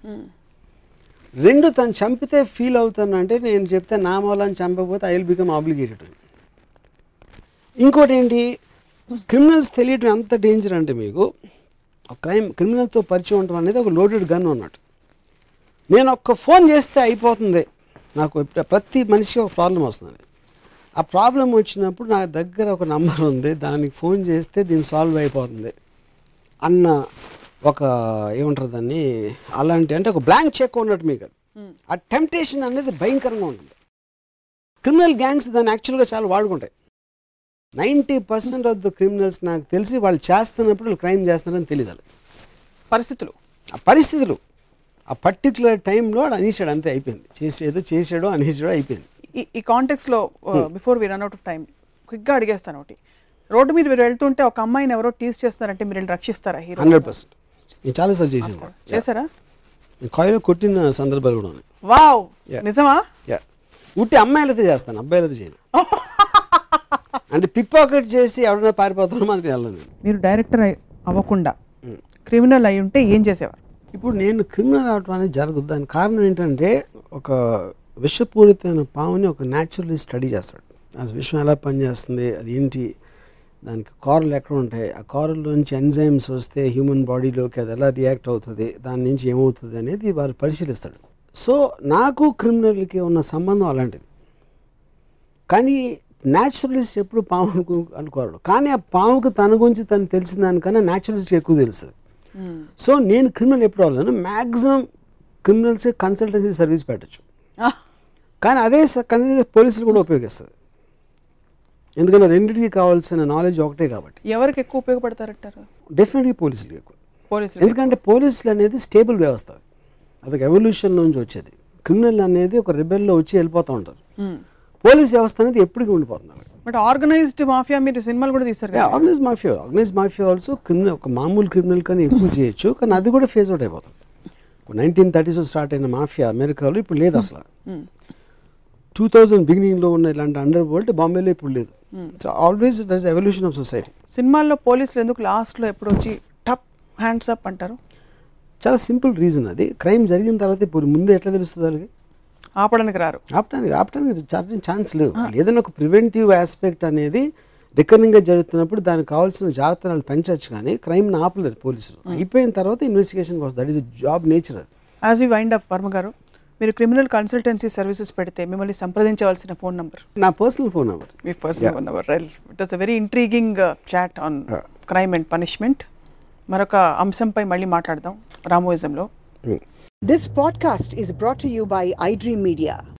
Speaker 3: రెండు తను చంపితే ఫీల్ అవుతానంటే నేను చెప్తే నా మూలాన్ని చంపకపోతే ఐ విల్ బికమ్ ఆబ్లిగేటెడ్ అని ఇంకోటి ఏంటి? క్రిమినల్స్ తెలియటం ఎంత డేంజర్ అంటే మీకు ఒక క్రైమ్ క్రిమినల్తో పరిచయం ఉండటం అనేది ఒక లోడెడ్ గన్ అన్నట్టు నేను ఒక్క ఫోన్ చేస్తే అయిపోతుంది. నాకు ఇప్పుడు ప్రతి మనిషికి ఒక ప్రాబ్లం వస్తుంది. ఆ ప్రాబ్లం వచ్చినప్పుడు నా దగ్గర ఒక నంబర్ ఉంది. దానికి ఫోన్ చేస్తే దీన్ని సాల్వ్ అయిపోతుంది. అన్న ఒక ఏమంటారు దాన్ని? అలాంటి అంటే ఒక బ్లాంక్ చెక్ ఉన్నట్టు మీకు ఆ టెంప్టేషన్ అనేది భయంకరంగా ఉంటుంది. క్రిమినల్ గ్యాంగ్స్ దాన్ని యాక్చువల్గా చాలా వాడుకుంటాయి. Ninety percent of the criminals నాకు తెలిసి వాళ్ళు చేస్తున్నప్పుడు వాళ్ళు క్రైమ్ చేస్తున్నారని తెలియదు.
Speaker 2: పరిస్థితులు.
Speaker 3: ఆ పరిస్థితులు. ఆ పర్టికులర్ టైంలో అనేసాడు అంతే అయిపోయింది. చేసి ఏదో చేసాడో అనేసాడో అయిపోయింది.
Speaker 2: ఈ ఈ కాంటెక్స్లో before we run out of time క్విక్గా అడిగేస్తాను ఒకటి. రోడ్డు మీద మీరు వెళ్తుంటే ఒక అమ్మాయిని ఎవరో టీస్ చేస్తున్నారంటే మీరు వెళ్ళి రక్షిస్తారా హీరో?
Speaker 3: Hundred percent. నేను చాలాసార్లు చేసాను కూడా
Speaker 2: చేశారా?
Speaker 3: కాయిలో కొట్టిన సందర్భాలు కూడా ఉన్నాయి.
Speaker 2: వావ్. నిజమా?
Speaker 3: యా ఉట్టి అమ్మాయిలతో చేస్తాను అబ్బాయిలతో చేయను. [LAUGHS] అంటే పిక్ పాకెట్ చేసి ఎవరైనా పారిపోతాడో మనకి వెళ్ళను
Speaker 2: మీరు డైరెక్టర్ అవ్వకుండా క్రిమినల్ అయి ఉంటే ఏం చేసేవారు?
Speaker 3: ఇప్పుడు నేను క్రిమినల్ అవటం అనేది జరగదు దానికి కారణం ఏంటంటే ఒక విషపూరితమైన పాముని ఒక న్యాచురల్లీ స్టడీ చేస్తాడు. ఆ విషం ఎలా పనిచేస్తుంది? అది ఏంటి దానికి కారలు ఎక్కడ ఉంటాయి? ఆ కారల్లోంచి ఎంజైమ్స్ వస్తే హ్యూమన్ బాడీలోకి అది ఎలా రియాక్ట్ అవుతుంది? దాని నుంచి ఏమవుతుంది అనేది వారు పరిశీలిస్తాడు. సో నాకు క్రిమినల్కి ఉన్న సంబంధం అలాంటిది. కానీ న్యాచురలిస్ట్ ఎప్పుడు పాము అనుకు అనుకోరు కానీ ఆ పాముకు తన గురించి తను తెలిసిన దానికన్నా న్యాచురలిస్ట్ ఎక్కువ తెలుస్తుంది. సో నేను క్రిమినల్ ఎప్పుడు అవ్వలేను. మ్యాక్సిమం క్రిమినల్స్ కన్సల్టెన్సీ సర్వీస్ పెట్టచ్చు. కానీ అదే కన్సల్టెన్సీ పోలీసులు కూడా ఉపయోగిస్తుంది ఎందుకంటే రెండింటికి కావాల్సిన నాలెడ్జ్ ఒకటే కాబట్టి.
Speaker 2: ఎవరికి ఎక్కువ ఉపయోగపడతారంటారు?
Speaker 3: డెఫినెట్గా పోలీసులు ఎక్కువ.
Speaker 2: పోలీసులు
Speaker 3: ఎందుకంటే పోలీసులు అనేది స్టేబుల్ వ్యవస్థ. అదొక ఎవల్యూషన్ నుంచి వచ్చేది. క్రిమినల్ అనేది ఒక రిబెల్లో వచ్చి వెళ్ళిపోతూ ఉంటారు. పోలీస్ వ్యవస్థ అనేది ఎప్పటికీ ఉండిపోతుంది
Speaker 2: బట్ ఆర్గనైజ్డ్ మాఫియా మీరు సినిమాలు కూడా తీస్తారు
Speaker 3: organise mafia organise mafia also criminal ఒక మామూలు క్రిమినల్ కన్నా ఎక్కువ [LAUGHS] చేయొచ్చు కానీ అది కూడా అవుట్ అయిపోతుంది. నైన్టీన్ థర్టీస్లో స్టార్ట్ అయిన మాఫియా అమెరికాలో ఇప్పుడు లేదు అసలు. టూ థౌజండ్ బిగినింగ్లో ఉన్న ఇలాంటి అండర్ వరల్డ్ బాంబేలో ఇప్పుడు లేదు. So always it is evolution of society
Speaker 2: సినిమాల్లో పోలీసులు ఎందుకు లాస్ట్లో ఎప్పుడు వచ్చి టప్ హ్యాండ్స్ అప్ అంటారు?
Speaker 3: చాలా సింపుల్ రీజన్ అది. క్రైమ్ జరిగిన తర్వాత ఇప్పుడు ముందు ఎట్లా తెలుస్తుంది వాళ్ళకి?
Speaker 2: ఆపడానికి రారు.
Speaker 3: ఆపడానికి ఆపడానికి చార్జింగ్ ఛాన్స్ లేదు. ఏదైనా ఒక ప్రివెంటివ్ ఆస్పెక్ట్ అనేది రికరింగ్గా జరుగుతున్నప్పుడు దానికి కావాల్సిన జాగ్రత్తలు పెంచవచ్చు కానీ క్రైమ్ని ఆపలేరు పోలీసులు. అయిపోయిన తర్వాత ఇన్వెస్టిగేషన్కి వస్తుంది. దట్ ఈస్ జాబ్ నేచర్ అది.
Speaker 2: As we wind up Varma గారు మీరు క్రిమినల్ కన్సల్టెన్సీ సర్వీసెస్ పెడితే మిమ్మల్ని సంప్రదించవలసిన ఫోన్ నంబర్
Speaker 3: నా personal phone number
Speaker 2: me personal phone number it was a very intriguing chat on. Crime and punishment మరొక అంశంపై మళ్ళీ మాట్లాడదాం. రామోయిజంలో
Speaker 1: This podcast is brought to you by iDream Media.